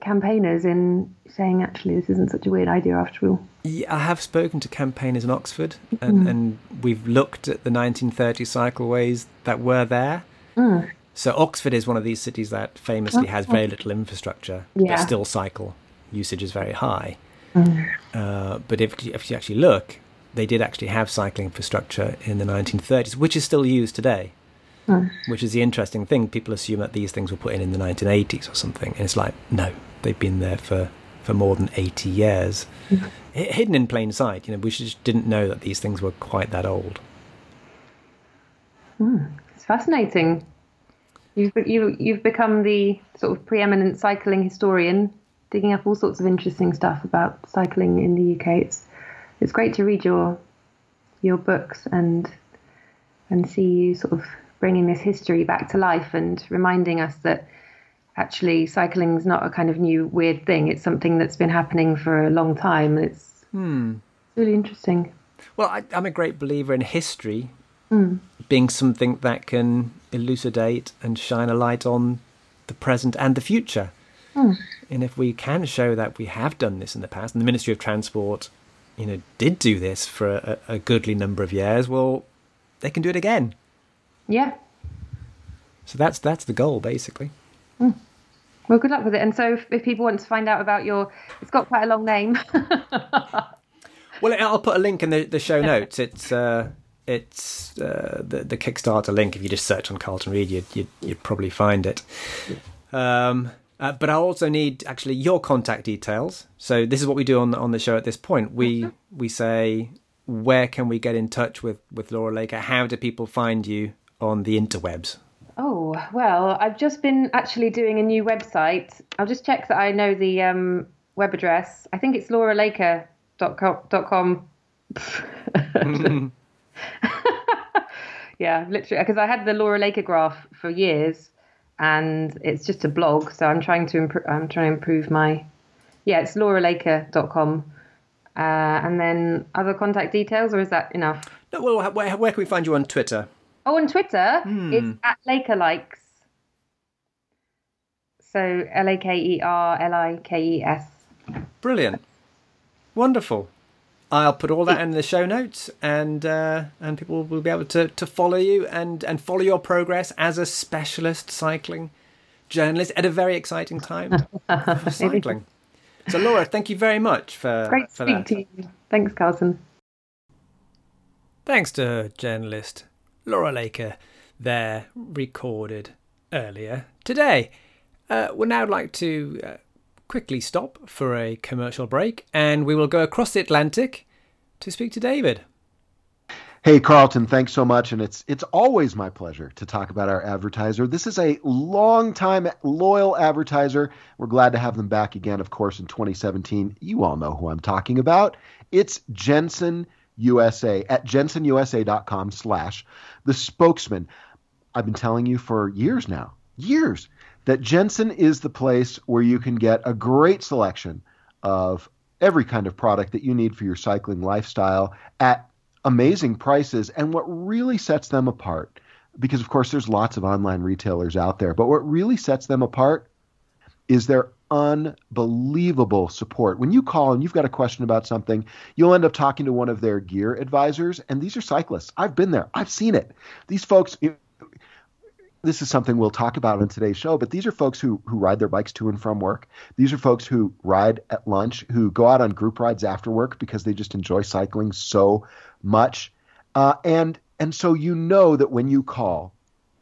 campaigners in saying actually this isn't such a weird idea after all? Yeah, I have spoken to campaigners in Oxford, and, mm. and we've looked at the 1930 cycleways that were there. Mm. So Oxford is one of these cities that famously has very little infrastructure, yeah. but still cycle usage is very high. Mm. Uh, but if, if you actually look, they did actually have cycling infrastructure in the 1930s, which is still used today. Mm. Which is the interesting thing. People assume that these things were put in in the 1980s or something, and it's like, no, they've been there for, for more than 80 years, hidden in plain sight. You know, we just didn't know that these things were quite that old. Mm. It's fascinating. You've you, you've become the sort of preeminent cycling historian, digging up all sorts of interesting stuff about cycling in the UK. It's it's great to read your your books and and see you sort of bringing this history back to life and reminding us that actually cycling is not a kind of new weird thing. It's something that's been happening for a long time. It's, hmm. really interesting. Well, I, am a great believer in history mm. being something that can elucidate and shine a light on the present and the future. Mm. And if we can show that we have done this in the past, and the Ministry of Transport, you know, did do this for a, a goodly number of years, well, they can do it again. Yeah. So that's that's the goal, basically. Mm. Well, good luck with it. And so, if, if, people want to find out about your, it's got quite a long name. well, I'll put a link in the, the show notes. It's uh, it's uh, the the Kickstarter link. If you just search on Carlton Reid, you'd, you'd, you'd probably find it. Um, uh, but I also need actually your contact details. So this is what we do on on the show at this point. We mm-hmm. we say where can we get in touch with with Laura Laker? How do people find you on the interwebs? Oh well, I've just been actually doing a new website. I'll just check that I know the um, web address. I think it's lauralaker.com. mm yeah, literally, because I had the Laura Laker graph for years, and it's just a blog. So I'm trying to improve. I'm trying to improve my. Yeah, it's lauralaker.com. Uh, and then other contact details, or is that enough? No, well, where, where can we find you on Twitter? Oh, on Twitter, hmm. it's at Laker Likes. So L A K E R L I K E S. Brilliant, wonderful. I'll put all that in the show notes, and uh, and people will be able to, to follow you and, and follow your progress as a specialist cycling journalist at a very exciting time for cycling. So, Laura, thank you very much for great for that. To you. Thanks, Carlton. Thanks to journalist Laura Laker, there recorded earlier today. Uh, we'd now like to uh, quickly stop for a commercial break and we will go across the Atlantic to speak to David. Hey Carlton, thanks so much, and it's it's always my pleasure to talk about our advertiser. This is a long-time loyal advertiser. We're glad to have them back again, of course, in 2017. You all know who I'm talking about. It's Jenson USA at jensonusa.com/slash the spokesmen. I've been telling you for years now, years that Jenson is the place where you can get a great selection of every kind of product that you need for your cycling lifestyle at amazing prices. And what really sets them apart, because of course there's lots of online retailers out there, but what really sets them apart is their unbelievable support. When you call and you've got a question about something, you'll end up talking to one of their gear advisors, and these are cyclists. I've been there, I've seen it. These folks, this is something we'll talk about on today's show, but these are folks who who ride their bikes to and from work. These are folks who ride at lunch, who go out on group rides after work because they just enjoy cycling so much. Uh, and and so you know that when you call,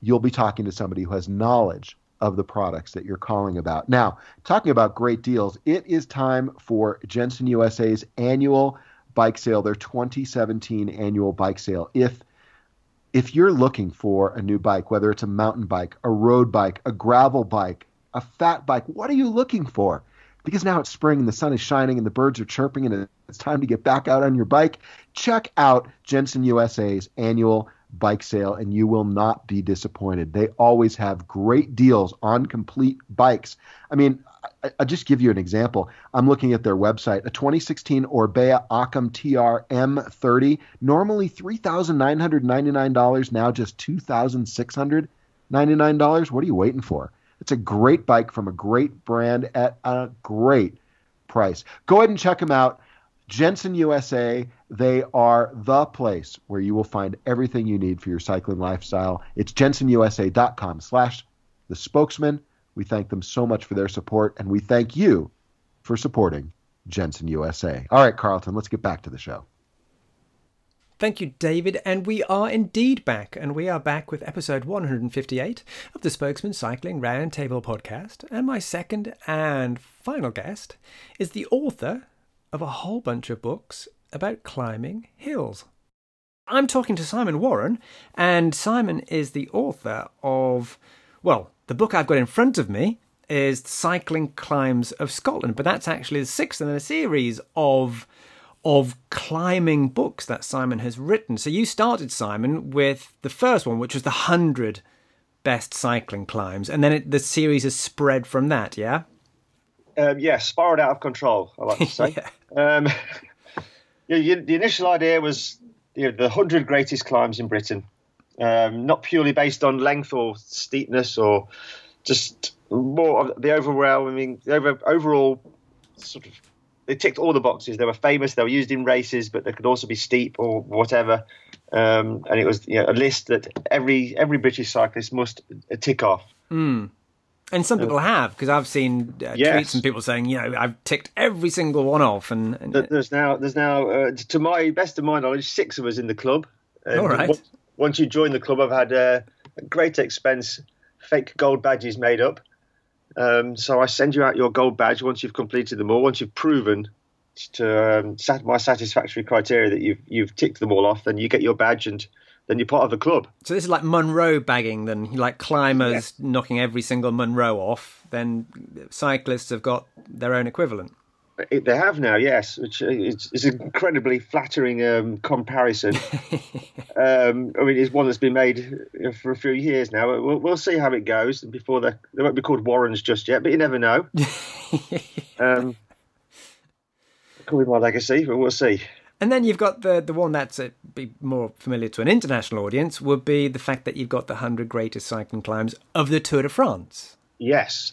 you'll be talking to somebody who has knowledge of the products that you're calling about. Now, talking about great deals, it is time for Jenson USA's annual bike sale, their 2017 annual bike sale. If if you're looking for a new bike, whether it's a mountain bike, a road bike, a gravel bike, a fat bike, what are you looking for? Because now it's spring and the sun is shining and the birds are chirping and it's time to get back out on your bike. Check out Jenson USA's annual bike sale and you will not be disappointed. They always have great deals on complete bikes. I mean, I, will just give you an example. I'm looking at their website. A 2016 Orbea Occam TR M30, normally $3,999, now just $2,699. What are you waiting for? It's a great bike from a great brand at a great price. Go ahead and check them out. Jenson USA, they are the place where you will find everything you need for your cycling lifestyle. It's jensonusa.com slash the spokesmen. We thank them so much for their support, and we thank you for supporting Jenson USA. All right, Carlton, let's get back to the show. Thank you, David. And we are indeed back, and we are back with episode 158 of the Spokesmen Cycling Roundtable podcast. And my second and final guest is the author of a whole bunch of books about climbing hills. I'm talking to Simon Warren, and Simon is the author of, well, the book I've got in front of me is Cycling Climbs of Scotland, but that's actually the sixth in a series of of climbing books that Simon has written. So you started, Simon, with the first one, which was the 100 best cycling climbs, and then it, the series has spread from that, yeah? Um, yeah, spiraled out of control, I like to say. yeah. Um, yeah, the initial idea was you know, the 100 greatest climbs in Britain, um, not purely based on length or steepness or just more of the overwhelming, the over, overall sort of they ticked all the boxes. They were famous. They were used in races, but they could also be steep or whatever. Um, and it was you know, a list that every every British cyclist must tick off. Mm. And some people have, because I've seen uh, yes. tweets and people saying, you know, I've ticked every single one off. And, and there's now there's now, uh, to my best of my knowledge, six of us in the club. And all right. Once you join the club, I've had uh, great expense fake gold badges made up. Um, so I send you out your gold badge once you've completed them all, once you've proven to um, sat- my satisfactory criteria that you've you've ticked them all off, then you get your badge and then you're part of the club. So this is like Munro bagging, then like climbers knocking every single Munro off. Then cyclists have got their own equivalent. They have now, yes, which is, is an incredibly flattering um, comparison. um, I mean, it's one that's been made for a few years now. We'll, we'll see how it goes. Before they they won't be called Warrens just yet, but you never know. um, could be my legacy, but we'll see. And then you've got the the one that's uh, be more familiar to an international audience would be the fact that you've got the hundred greatest cycling climbs of the Tour de France. Yes.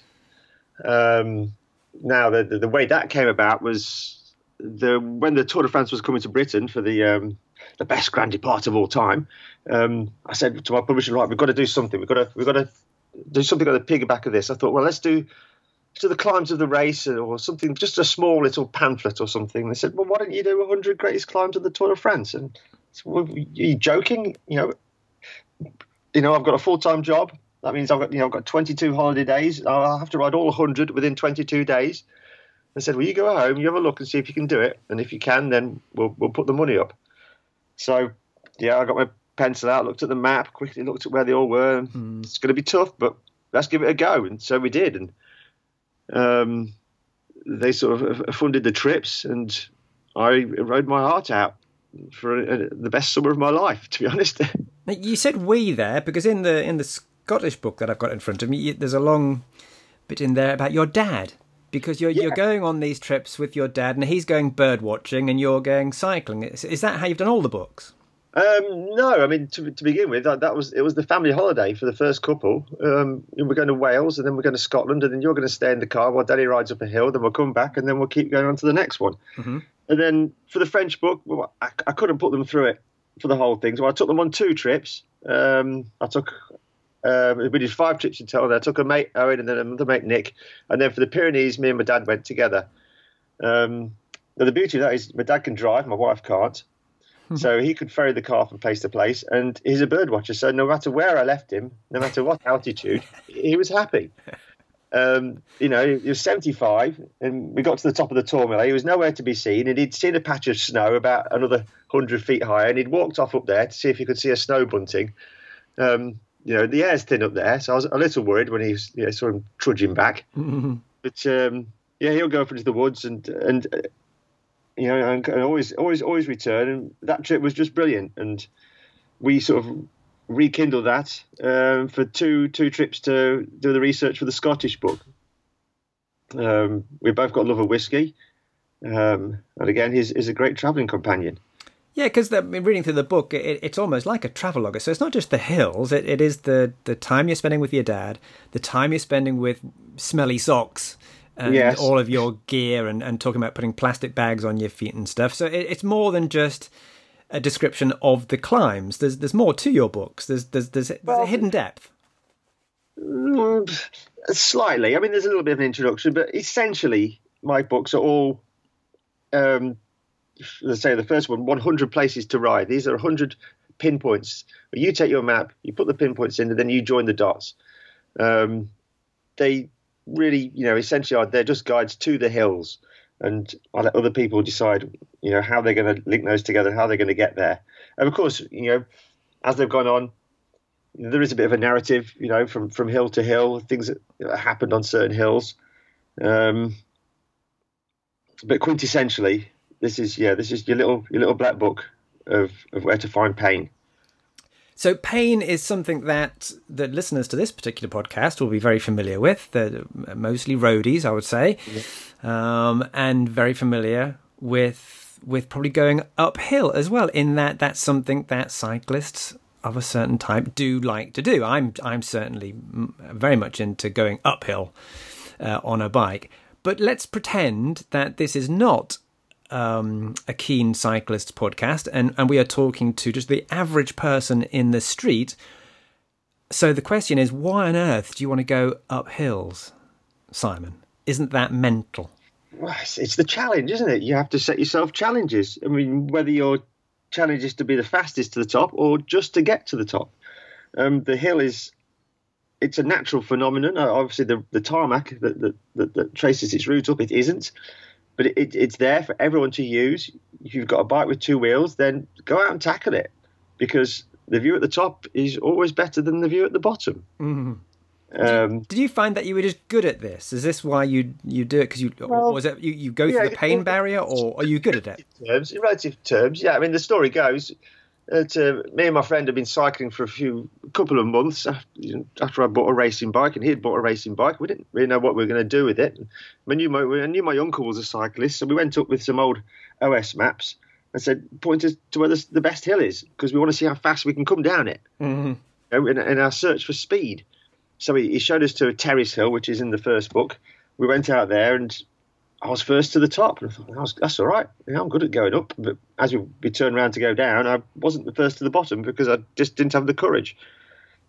Um, now the, the, the way that came about was the when the Tour de France was coming to Britain for the um, the best grand depart of all time. Um, I said to my publisher, right, we've got to do something. We've got to we've got to do something on the piggyback of this. I thought, well, let's do to the climbs of the race or something, just a small little pamphlet or something. They said, well, why don't you do 100 greatest climbs of the Tour de France? And said, well, are you joking? You know, you know, I've got a full time job. That means I've got, you know, I've got 22 holiday days. I'll have to ride all 100 within 22 days. I said, well, you go home, you have a look and see if you can do it. And if you can, then we'll, we'll put the money up. So, yeah, I got my pencil out, looked at the map, quickly looked at where they all were. Mm. It's going to be tough, but let's give it a go. And so we did. And um, they sort of funded the trips, and I rode my heart out for a, the best summer of my life, to be honest. you said we there because in the in the Scottish book that I've got in front of me, there's a long bit in there about your dad because you're yeah. you're going on these trips with your dad, and he's going bird watching, and you're going cycling. Is, is that how you've done all the books? Um, no, I mean to, to begin with, that, that, was it was the family holiday for the first couple. Um, we're going to Wales, and then we're going to Scotland, and then you're going to stay in the car while Daddy rides up a hill. Then we'll come back, and then we'll keep going on to the next one. Mm-hmm. And then for the French book, well, I, I, couldn't put them through it for the whole thing, so I took them on two trips. Um, I took um, we did five trips in total. I took a mate Owen and then another mate Nick, and then for the Pyrenees, me and my dad went together. Um, now the beauty of that is my dad can drive, my wife can't. so he could ferry the car from place to place, and he's a bird watcher. So no matter where I left him, no matter what altitude, he was happy. Um, you know, he was 75, and we got to the top of the Tourmalet. He was nowhere to be seen, and he'd seen a patch of snow about another 100 feet higher, and he'd walked off up there to see if he could see a snow bunting. Um, you know, the air's thin up there, so I was a little worried when he was, you know, saw him trudging back. Mm-hmm. But um, yeah, he'll go up into the woods and and you know, and, and always, always, always return. And that trip was just brilliant. And we sort of rekindled that um, for two two trips to do the research for the Scottish book. Um, we both got love of whiskey, um, and again, he's, he's a great travelling companion. Yeah, because reading through the book, it, it's almost like a travelogue. So it's not just the hills; it, it is the the time you're spending with your dad, the time you're spending with smelly socks, and Yes. all of your gear, and, and talking about putting plastic bags on your feet and stuff. So it, it's more than just a description of the climbs. There's there's more to your books. There's there's there's, there's a hidden depth. Mm, slightly. I mean, there's a little bit of an introduction, but essentially, my books are all, um, let's say the first one, 100 places to ride. These are 100 pinpoints. You take your map, you put the pinpoints in, and then you join the dots. Um, they really, you know, essentially they're just guides to the hills, and I let other people decide, you know, how they're going to link those together, how they're going to get there. And of course, you know, as they've gone on, there is a bit of a narrative, you know, from from hill to hill, things that happened on certain hills. Um, but quintessentially, this is yeah, this is your little your little black book of of where to find pain. So pain is something that the listeners to this particular podcast will be very familiar with. They're mostly roadies, I would say, um, and very familiar with with probably going uphill as well. In that that's something that cyclists of a certain type do like to do. I'm I'm certainly very much into going uphill uh, on a bike. But let's pretend that this is not um, a keen Cyclist podcast, and, and we are talking to just the average person in the street. So the question is, why on earth do you want to go up hills, Simon? Isn't that mental? Well, it's, the challenge, isn't it? You have to set yourself challenges. I mean, whether your challenge is to be the fastest to the top or just to get to the top. Um, the hill is it's a natural phenomenon. Uh, Obviously, the the tarmac that that, that, that traces its route up, it isn't, but it, it, it's there for everyone to use. If you've got a bike with two wheels, then go out and tackle it, because the view at the top is always better than the view at the bottom. Um, Did you find that you were just good at this? Is this why you you do it? Because you Well, was it you, you go through the pain well, barrier, or are you good at it? terms, in relative terms, yeah. I mean, the story goes that uh, me and my friend had been cycling for a few couple of months know, after I bought a racing bike, and he had bought a racing bike. We didn't really know what we were going to do with it. I knew my I knew my uncle was a cyclist, so we went up with some old OS maps and said, point us to where the, the best hill is because we want to see how fast we can come down it. Mm-hmm. You know, in, in our search for speed. So he, he showed us to a Terrace Hill, which is in the first book. We went out there and I was first to the top. And I thought, that's all right. Know, I'm good at going up. But as we, we turned around to go down, I wasn't the first to the bottom because I just didn't have the courage.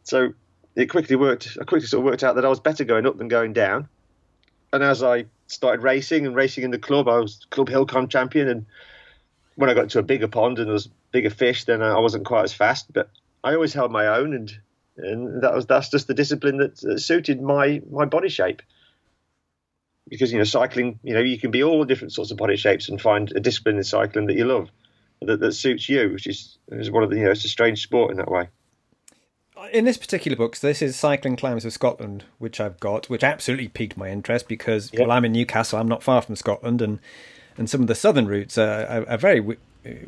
So it quickly worked. I quickly sort of worked out that I was better going up than going down. And as I started racing and racing in the club, I was club hill climb champion. And when I got to a bigger pond and there was bigger fish, then I wasn't quite as fast. But I always held my own, and and that was that's just the discipline that, that suited my my body shape. Because you know, cycling, you know, you can be all different sorts of body shapes and find a discipline in cycling that you love, that, that suits you, which is is one of the you know, it's a strange sport in that way. in this particular book, so this is Cycling Climbs of Scotland, which I've got, which absolutely piqued my interest because Yep. well, I'm in Newcastle, I'm not far from Scotland, and and some of the southern routes are, are, are very w-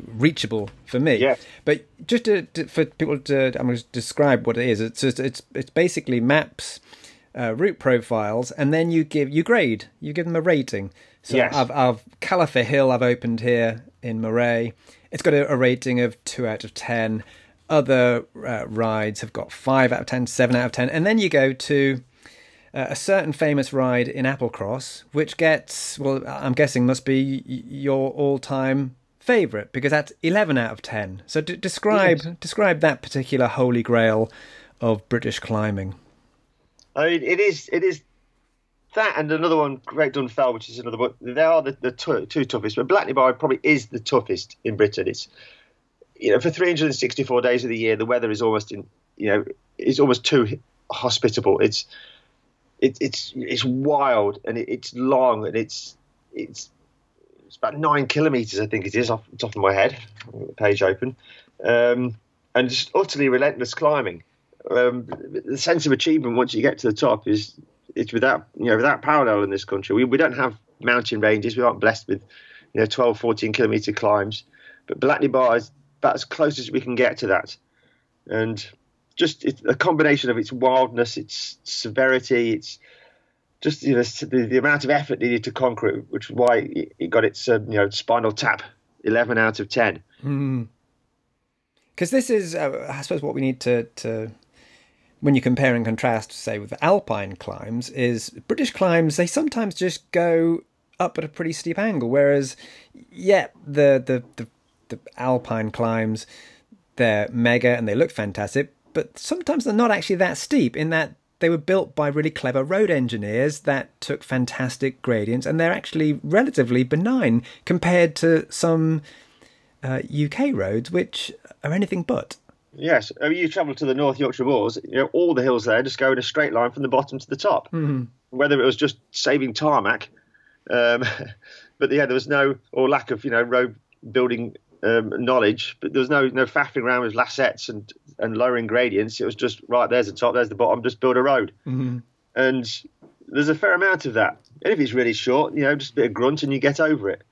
reachable for me. Yeah. But just to, to, for people to, I'm going to describe what it is. It's just, it's it's basically maps, uh, route profiles, and then you give you grade, you give them a rating. So Yes. I've, I've Califer Hill I've opened here in Moray. It's got a, a rating of two out of ten. Other uh, rides have got five out of ten, seven out of ten, and then you go to uh, a certain famous ride in Applecross, which gets well, I'm guessing must be your all-time favorite because that's eleven out of ten. So d- describe Yes. describe that particular holy grail of British climbing. I mean, it is it is that and another one, Great Dunfell, which is another book. They are the, the two, two toughest, but Bealach na Bà probably is the toughest in Britain. It's you know for 364 days of the year, the weather is almost in you know is almost too hospitable. It's it, it's it's wild and it, it's long and it's it's it's about nine kilometers, I think it is, off the top of my head. Page open, um, and just utterly relentless climbing. Um, the sense of achievement once you get to the top is it's without you know without parallel in this country. We we don't have mountain ranges. We aren't blessed with you know 12, 14 kilometer climbs, but Bealach na Bà is about as close as we can get to that, and just it's a combination of its wildness, its severity, its just you know the, the amount of effort needed to conquer it, which is why it, got its um, you know spinal tap, eleven out of ten. Because this is, uh, I suppose, what we need to, to, when you compare and contrast, say, with alpine climbs, is British climbs, they sometimes just go up at a pretty steep angle, whereas, yeah, the, the, the, the alpine climbs, they're mega and they look fantastic, but sometimes they're not actually that steep in that they were built by really clever road engineers that took fantastic gradients and they're actually relatively benign compared to some uh, UK roads, which are anything but. Yes, I mean, you travel to the North Yorkshire Moors, you know, all the hills there just go in a straight line from the bottom to the top. Mm-hmm. Whether it was just saving tarmac, um, but yeah, there was no or lack of you know road building um, knowledge, but there was no no faffing around with lacets and and lowering gradients. It was just right. There's the top. There's the bottom. Just build a road. Mm-hmm. And there's a fair amount of that. And if it's really short, you know, just a bit of grunt and you get over it.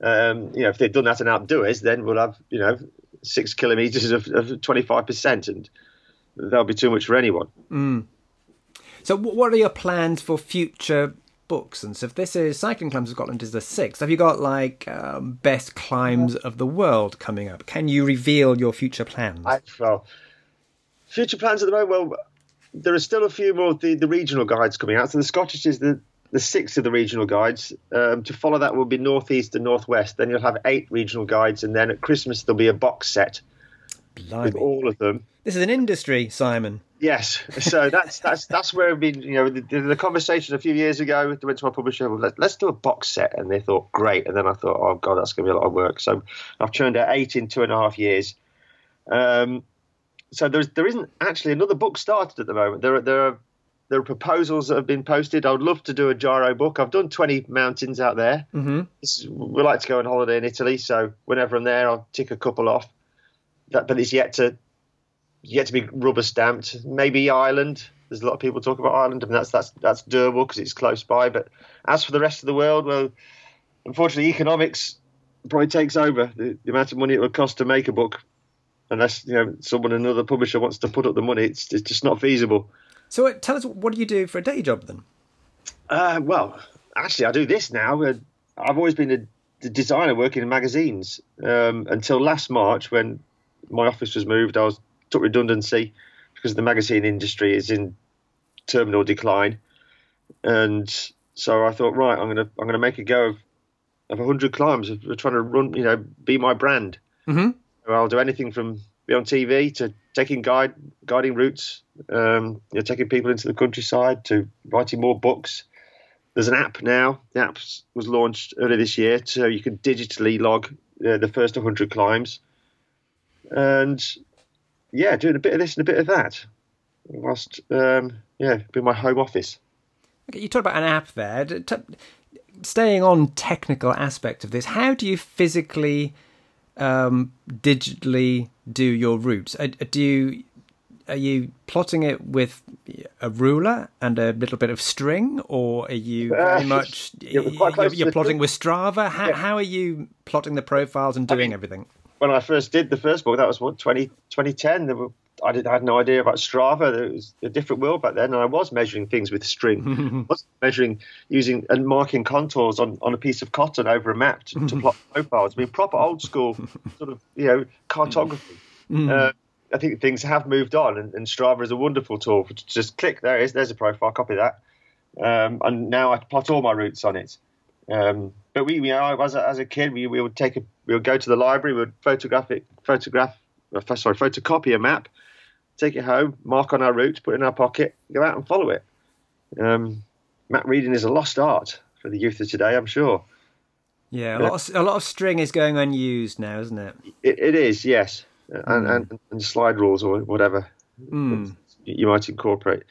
Um, you know, if they've done that in outdoors, then we'll have you know six kilometres of, of 25%, and that'll be too much for anyone. Mm. So, what are your plans for future books and so, if This is Cycling Climbs of Scotland is the sixth. Have you got like um, best climbs of the world coming up? Can you reveal your future plans? I, well, future plans at the moment. Well, there are still a few more of the, the regional guides coming out. So the Scottish is the the six of the regional guides. Um, to follow that will be northeast and northwest. Then you'll have eight regional guides, and then at Christmas there'll be a box set Blimey. with all of them. This is an industry, Simon. Yes, so that's that's that's where I've been. You know, the, the, conversation a few years ago. They went to my publisher. Well, let, let's do a box set, and they thought great. And then I thought, oh god, that's going to be a lot of work. So I've churned out eight in two and a half years. Um, so there's there isn't actually another book started at the moment. There are there are there are proposals that have been posted. I would love to do a Giro book. I've done 20 mountains out there. Mm-hmm. Is- we like to go on holiday in Italy, so whenever I'm there, I'll tick a couple off. That, but it's yet to yet to be rubber stamped. Maybe Ireland. There's a lot of people talk about Ireland, and that's that's that's doable because it's close by. But as for the rest of the world, well, unfortunately, economics probably takes over the, the amount of money it would cost to make a book. Unless you know someone another publisher wants to put up the money, it's it's just not feasible. So, uh, tell us, what do you do for a day job then? Uh, well, actually, I do this now. Uh, I've always been a, designer working in magazines um, until last March when my office was moved. I was took redundancy because the magazine industry is in terminal decline, and so I thought, right, I'm gonna I'm gonna make a go of of 100 climbs of trying to run, you know, be my brand. Mhm. I'll do anything from be on TV to taking guide guiding routes, um, you know, taking people into the countryside to writing more books. There's an app now. The app was launched earlier this year, so you can digitally log uh, the first 100 climbs, and yeah, doing a bit of this and a bit of that, whilst um, yeah, be my home office. Okay, you talked about an app there. T- staying on technical aspect of this, how do you physically, um, digitally do your routes? Uh, do you are you plotting it with a ruler and a little bit of string, or are you very Uh, much yeah, we're quite close you're, you're plotting with Strava? How, Yeah. how are you plotting the profiles and doing mean- everything? when I first did the first book, that was what 20, 2010. There were, I, did, I had no idea about Strava. It was a different world back then, and I was measuring things with string. I was measuring using and marking contours on, on a piece of cotton over a map to, to plot profiles. I mean, proper old school sort of you know cartography. Uh, I think things have moved on, and, and Strava is a wonderful tool. For, just click there it is. There's a profile. Copy that, um, and now I plot all my routes on it. Um, but we, you know, as a, as a kid, we, we would take a, we would go to the library, we would photograph it, photograph, uh, sorry, photocopy a map, take it home, mark on our route, put it in our pocket, go out and follow it. Um, map reading is a lost art for the youth of today, I'm sure. Yeah, a lot of a lot of string is going unused now, isn't it? It, it is, yes, and, and and slide rules or whatever Mm. you might incorporate.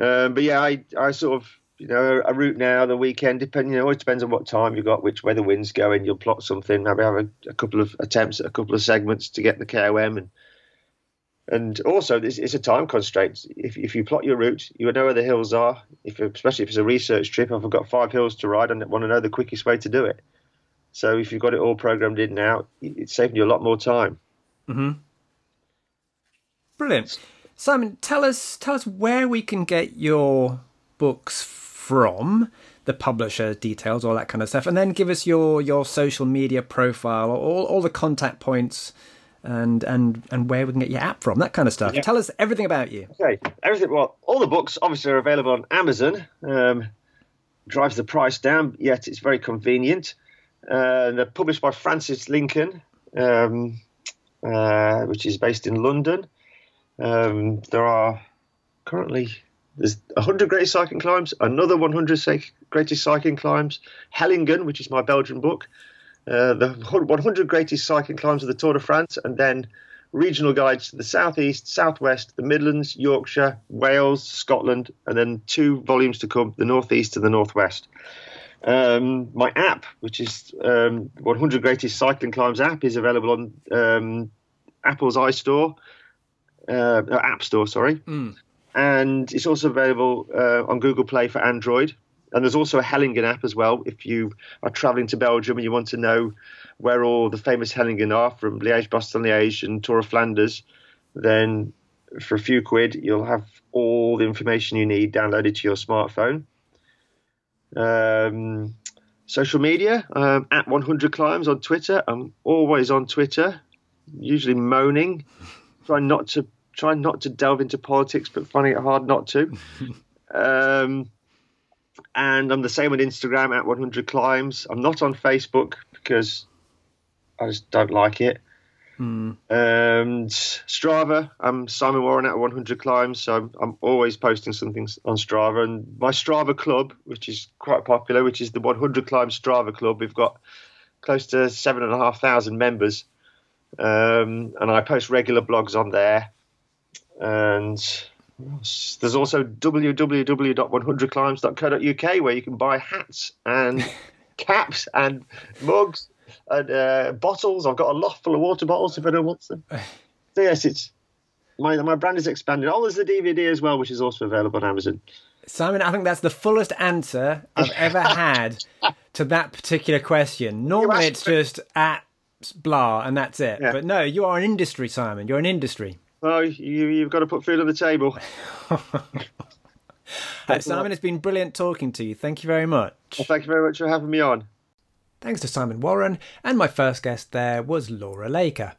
Um, but yeah, I I sort of you know a route now the weekend depending you know it depends on what time you got which way the wind's going you'll plot something maybe have a, a couple of attempts at a couple of segments to get the KOM and and also this it's a time constraint if if you plot your route you would know where the hills are if especially if it's a research trip I've got five hills to ride I want to know the quickest way to do it so if you've got it all programmed in now it's saving you a lot more time Hmm. Brilliant. Simon, tell us tell us where we can get your books from the publisher details, all that kind of stuff, and then give us your your social media profile, all all the contact points, and and and where we can get your app from, that kind of stuff. Yeah. Tell us everything about you. Okay, everything. Well, all the books obviously are available on Amazon. Um, drives the price down, yet it's very convenient. Uh, they're published by Frances Lincoln, um, uh, which is based in London. Um, there are currently there's 100 greatest cycling climbs, another 100 sa- greatest cycling climbs, Hellingen, which is my Belgian book, uh, the 100 greatest cycling climbs of the Tour de France, and then regional guides to the southeast, southwest, the Midlands, Yorkshire, Wales, Scotland, and then two volumes to come, the northeast and the northwest. Um, my app, which is um, 100 Greatest Cycling Climbs app, is available on um, Apple's iStore, uh, App Store, sorry, and it's also available uh, on Google Play for Android. And there's also a Hellingen app as well. If you are travelling to Belgium and you want to know where all the famous Hellingen are, from Liège, Bastogne, Liège, and Tour of Flanders, then for a few quid you'll have all the information you need downloaded to your smartphone. Um, social media um, at 100 climbs on Twitter. I'm always on Twitter, usually moaning, trying not to try not to delve into politics, but finding it hard not to. um, and I'm the same on Instagram at 100 climbs. I'm not on Facebook because I just don't like it. Um, Strava, I'm Simon Warren at 100 climbs, so I'm, I'm always posting something on Strava. And my Strava club, which is quite popular, which is the 100 climbs Strava club, we've got close to seven and a half thousand members, um, and I post regular blogs on there. And there's also www.100climbs.co.uk where you can buy hats and caps and mugs and uh, bottles. I've got a loft full of water bottles if anyone wants them. So yes, it's my my brand is expanding. Oh, there's the DVD as well, which is also available on Amazon. Simon, I think that's the fullest answer I've ever had to that particular question. Normally, it's just at blah and that's it. Yeah. But no, you are an industry, Simon. You're an industry. Well, you, you've got to put food on the table. Simon, it's been brilliant talking to you. Thank you very much. Well, thank you very much for having me on. Thanks to Simon Warren, and my first guest there was Laura Laker.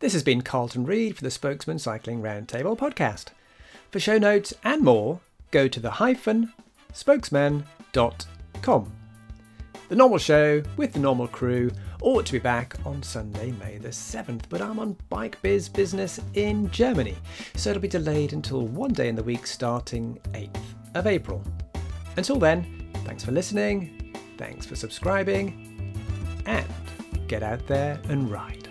This has been Carlton Reid for the Spokesmen Cycling Roundtable podcast. For show notes and more, go to the hyphen spokesmen.com. The normal show with the normal crew ought to be back on Sunday, May the 7th, but I'm on BikeBiz business in Germany, so it'll be delayed until one day in the week starting 8th of April. Until then, thanks for listening, thanks for subscribing, and get out there and ride.